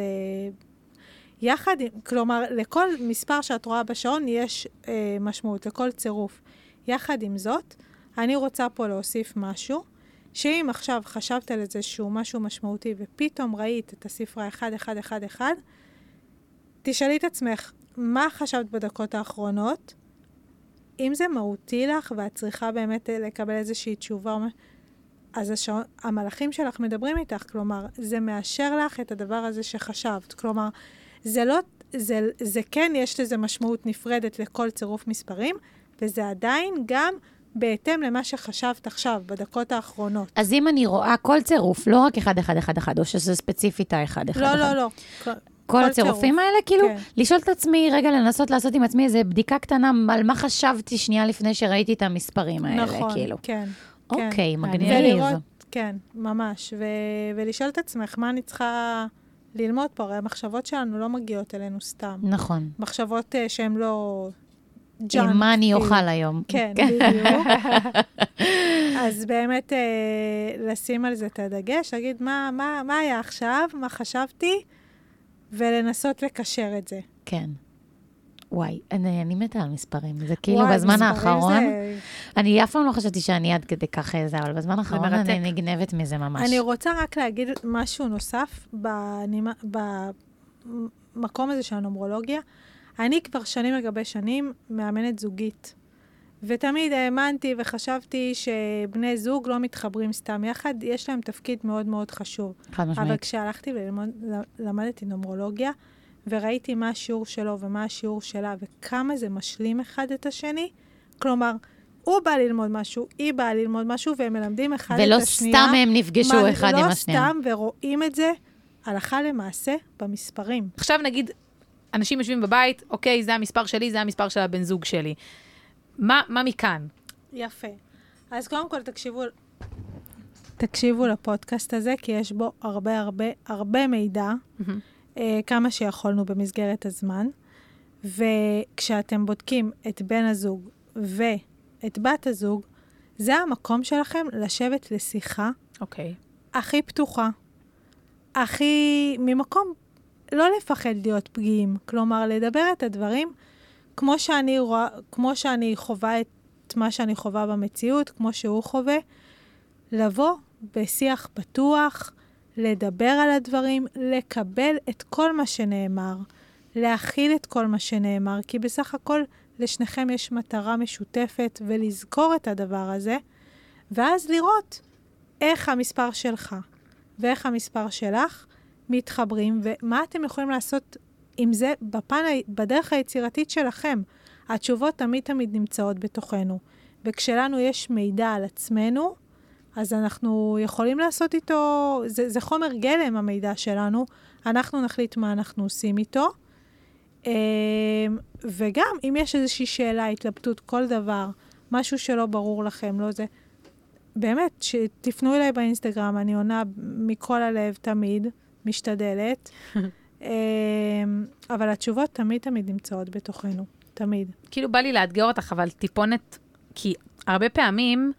יחד, כלומר, לכל מספר שאת רואה בשעון יש אה, משמעות, לכל צירוף. יחד עם זאת, אני רוצה פה להוסיף משהו, שאם עכשיו חשבת על איזשהו משהו משמעותי ופתאום ראית את הספרה 1111, תשאלי את עצמך, מה חשבת בדקות האחרונות? אם זה מהותי לך ואת צריכה באמת לקבל איזושהי תשובה, אז השעון, המלאכים שלך מדברים איתך, כלומר, זה מאשר לך את הדבר הזה שחשבת. כלומר, זה לא, זה, זה כן, יש לזה משמעות נפרדת לכל צירוף מספרים, וזה עדיין גם בהתאם למה שחשבת עכשיו, בדקות האחרונות. אז אם אני רואה כל צירוף, לא רק 1111, או שזה ספציפית ה-111. לא, לא, לא. כל- הצירופים. האלה, כאילו, כן. לשאול את עצמי, רגע, לנסות לעשות עם עצמי איזו בדיקה קטנה על מה חשבתי שנייה לפני שראיתי את המספרים האלה, נכון, כאילו. כן. כן. אוקיי, מעניין. מגניב. ולראות, כן, ממש. ו- ולשאול את עצמך, מה אני צריכה ללמוד פה? הרי המחשבות שלנו לא מגיעות אלינו סתם. נכון. מחשבות uh, שהן לא ג'אנק. מה אני כאילו. אוכל היום? כן, בדיוק. אז באמת אה, לשים על זה את הדגש, להגיד מה, מה, מה היה עכשיו, מה חשבתי, ולנסות לקשר את זה. כן. וואי, אני, אני מתה על מספרים. זה כאילו וואי, בזמן האחרון, זה- אני אף פעם לא חשבתי שאני עד כדי כך זה, אבל בזמן האחרון. אני נגנבת מזה ממש. אני רוצה רק להגיד משהו נוסף בנימה- במקום הזה של הנומרולוגיה. אני כבר שנים על גבי שנים מאמנת זוגית. ותמיד האמנתי וחשבתי שבני זוג לא מתחברים סתם יחד, יש להם תפקיד מאוד מאוד חשוב. חד אבל משמעית. כשהלכתי וללמוד, למדתי נומרולוגיה, וראיתי מה השיעור שלו ומה השיעור שלה, וכמה זה משלים אחד את השני, כלומר, הוא בא ללמוד משהו, היא באה ללמוד משהו, והם מלמדים אחד ולא את השנייה. סתם הם נפגשו מה- אחד עם השנייה. לא סתם, ורואים את זה הלכה למעשה במספרים. עכשיו נגיד, אנשים יושבים בבית, אוקיי, זה המספר שלי, זה המספר של הבן זוג שלי. מה, מה מכאן? יפה. אז קודם כל, תקשיבו, תקשיבו לפודקאסט הזה, כי יש בו הרבה הרבה הרבה מידע, מהמם. אה, כמה שיכולנו במסגרת הזמן. וכשאתם בודקים את בן הזוג ואת בת הזוג, זה המקום שלכם לשבת לשיחה אוקיי. הכי פתוחה, הכי... ממקום לא לפחד להיות פגיעים. כלומר, לדבר את הדברים כמו שאני רואה, כמו שאני חווה את מה שאני חווה במציאות, כמו שהוא חווה, לבוא בשיח פתוח, לדבר על הדברים, לקבל את כל מה שנאמר, להכיל את כל מה שנאמר, כי בסך הכל לשניכם יש מטרה משותפת, ולזכור את הדבר הזה, ואז לראות איך המספר שלך ואיך המספר שלך מתחברים, ומה אתם יכולים לעשות עם זה בפן, בדרך היצירתית שלכם. התשובות תמיד תמיד נמצאות בתוכנו. וכשלנו יש מידע על עצמנו, אז אנחנו יכולים לעשות איתו, זה, זה חומר גלם, המידע שלנו, אנחנו נחליט מה אנחנו עושים איתו. אמ, וגם, אם יש איזושהי שאלה, התלבטות, כל דבר, משהו שלא ברור לכם, לא זה, באמת, שתפנו אליי באינסטגרם, אני עונה מכל הלב תמיד, משתדלת. אמ, אבל התשובות תמיד תמיד נמצאות בתוכנו, תמיד. כאילו בא לי לאתגר אותך, אבל טיפונת, כי הרבה פעמים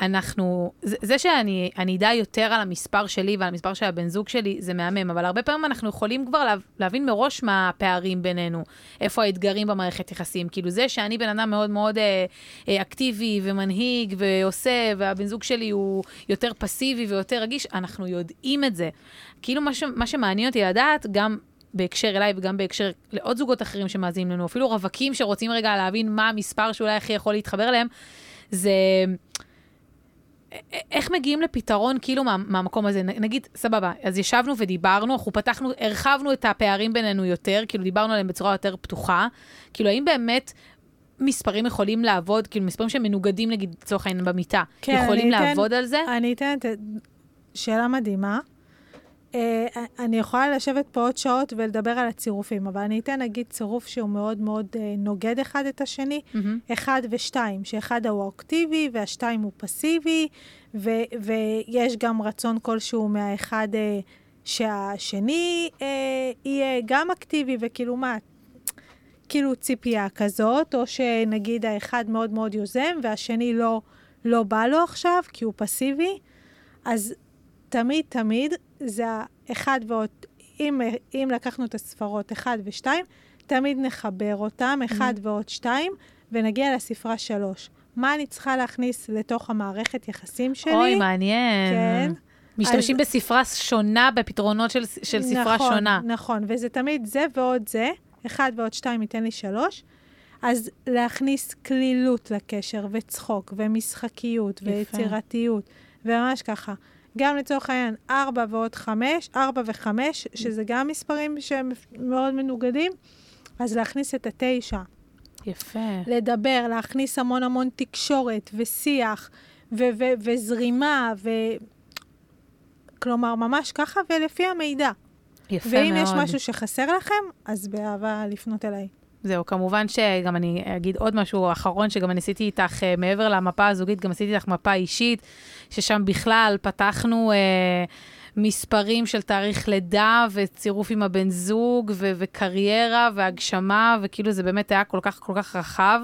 אנחנו, זה, זה שאני אני אדע יותר על המספר שלי ועל המספר של הבן זוג שלי, זה מהמם, אבל הרבה פעמים אנחנו יכולים כבר לה, להבין מראש מה הפערים בינינו, איפה האתגרים במערכת יחסים. כאילו זה שאני בן אדם מאוד מאוד אה, אה, אקטיבי ומנהיג ועושה, והבן זוג שלי הוא יותר פסיבי ויותר רגיש, אנחנו יודעים את זה. כאילו מה, ש, מה שמעניין אותי לדעת, גם בהקשר אליי וגם בהקשר לעוד זוגות אחרים שמאזינים לנו, אפילו רווקים שרוצים רגע להבין מה המספר שאולי הכי יכול להתחבר אליהם, זה איך מגיעים לפתרון כאילו מה, מהמקום הזה? נגיד, סבבה, אז ישבנו ודיברנו, אנחנו פתחנו, הרחבנו את הפערים בינינו יותר, כאילו דיברנו עליהם בצורה יותר פתוחה, כאילו האם באמת מספרים יכולים לעבוד, כאילו מספרים שמנוגדים נגיד לצורך העניין במיטה, כן, יכולים אתן- לעבוד על זה? אני אתן את... שאלה מדהימה. אה, אני יכולה לשבת פה עוד שעות ולדבר על הצירופים, אבל אני אתן נגיד צירוף שהוא מאוד מאוד אה, נוגד אחד את השני, מהמם. אחד ושתיים, שאחד הוא אקטיבי והשתיים הוא פסיבי, ו- ויש גם רצון כלשהו מהאחד אה, שהשני אה, יהיה גם אקטיבי, וכאילו מה, כאילו ציפייה כזאת, או שנגיד האחד מאוד מאוד יוזם והשני לא, לא בא לו עכשיו כי הוא פסיבי, אז תמיד תמיד זה האחד ועוד, אם, אם לקחנו את הספרות אחד ושתיים, תמיד נחבר אותם, אחד ועוד שתיים, ונגיע לספרה שלוש. מה אני צריכה להכניס לתוך המערכת יחסים שלי? אוי, מעניין. כן. משתמשים אז- בספרה שונה, בפתרונות של, של ספרה נכון, שונה. נכון, וזה תמיד זה ועוד זה, אחד ועוד שתיים ייתן לי שלוש. אז להכניס כלילות לקשר, וצחוק, ומשחקיות, יפה. ויצירתיות, וממש ככה. גם לצורך העניין, ארבע ועוד חמש, ארבע וחמש, שזה גם מספרים שהם מאוד מנוגדים, אז להכניס את התשע. יפה. לדבר, להכניס המון המון תקשורת ושיח ו- ו- וזרימה, ו... כלומר, ממש ככה, ולפי המידע. יפה ואם מאוד. יש משהו שחסר לכם, אז באהבה לפנות אליי. זהו, כמובן שגם אני אגיד עוד משהו אחרון, שגם אני עשיתי איתך, אה, מעבר למפה הזוגית, גם עשיתי איתך מפה אישית, ששם בכלל פתחנו אה, מספרים של תאריך לידה וצירוף עם הבן זוג, ו- וקריירה והגשמה, וכאילו זה באמת היה כל כך כל כך רחב,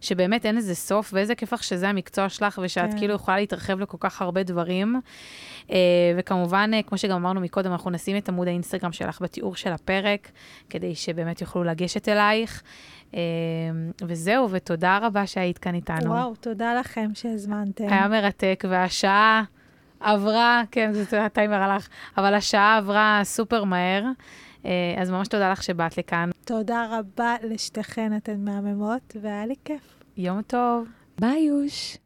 שבאמת אין לזה סוף, ואיזה כיף לך שזה המקצוע שלך, ושאת כן. כאילו יכולה להתרחב לכל כך הרבה דברים. אה, וכמובן, אה, כמו שגם אמרנו מקודם, אנחנו נשים את עמוד האינסטגרם שלך בתיאור של הפרק, כדי שבאמת יוכלו לגשת אלייך. אה, וזהו, ותודה רבה שהיית כאן איתנו. וואו, תודה לכם שהזמנתם. היה מרתק, והשעה עברה, כן, זה הטיימר הלך, אבל השעה עברה סופר מהר. אה, אז ממש תודה לך שבאת לכאן. תודה רבה לשתיכן, אתן מהממות, והיה לי כיף. יום טוב. ביי יוש.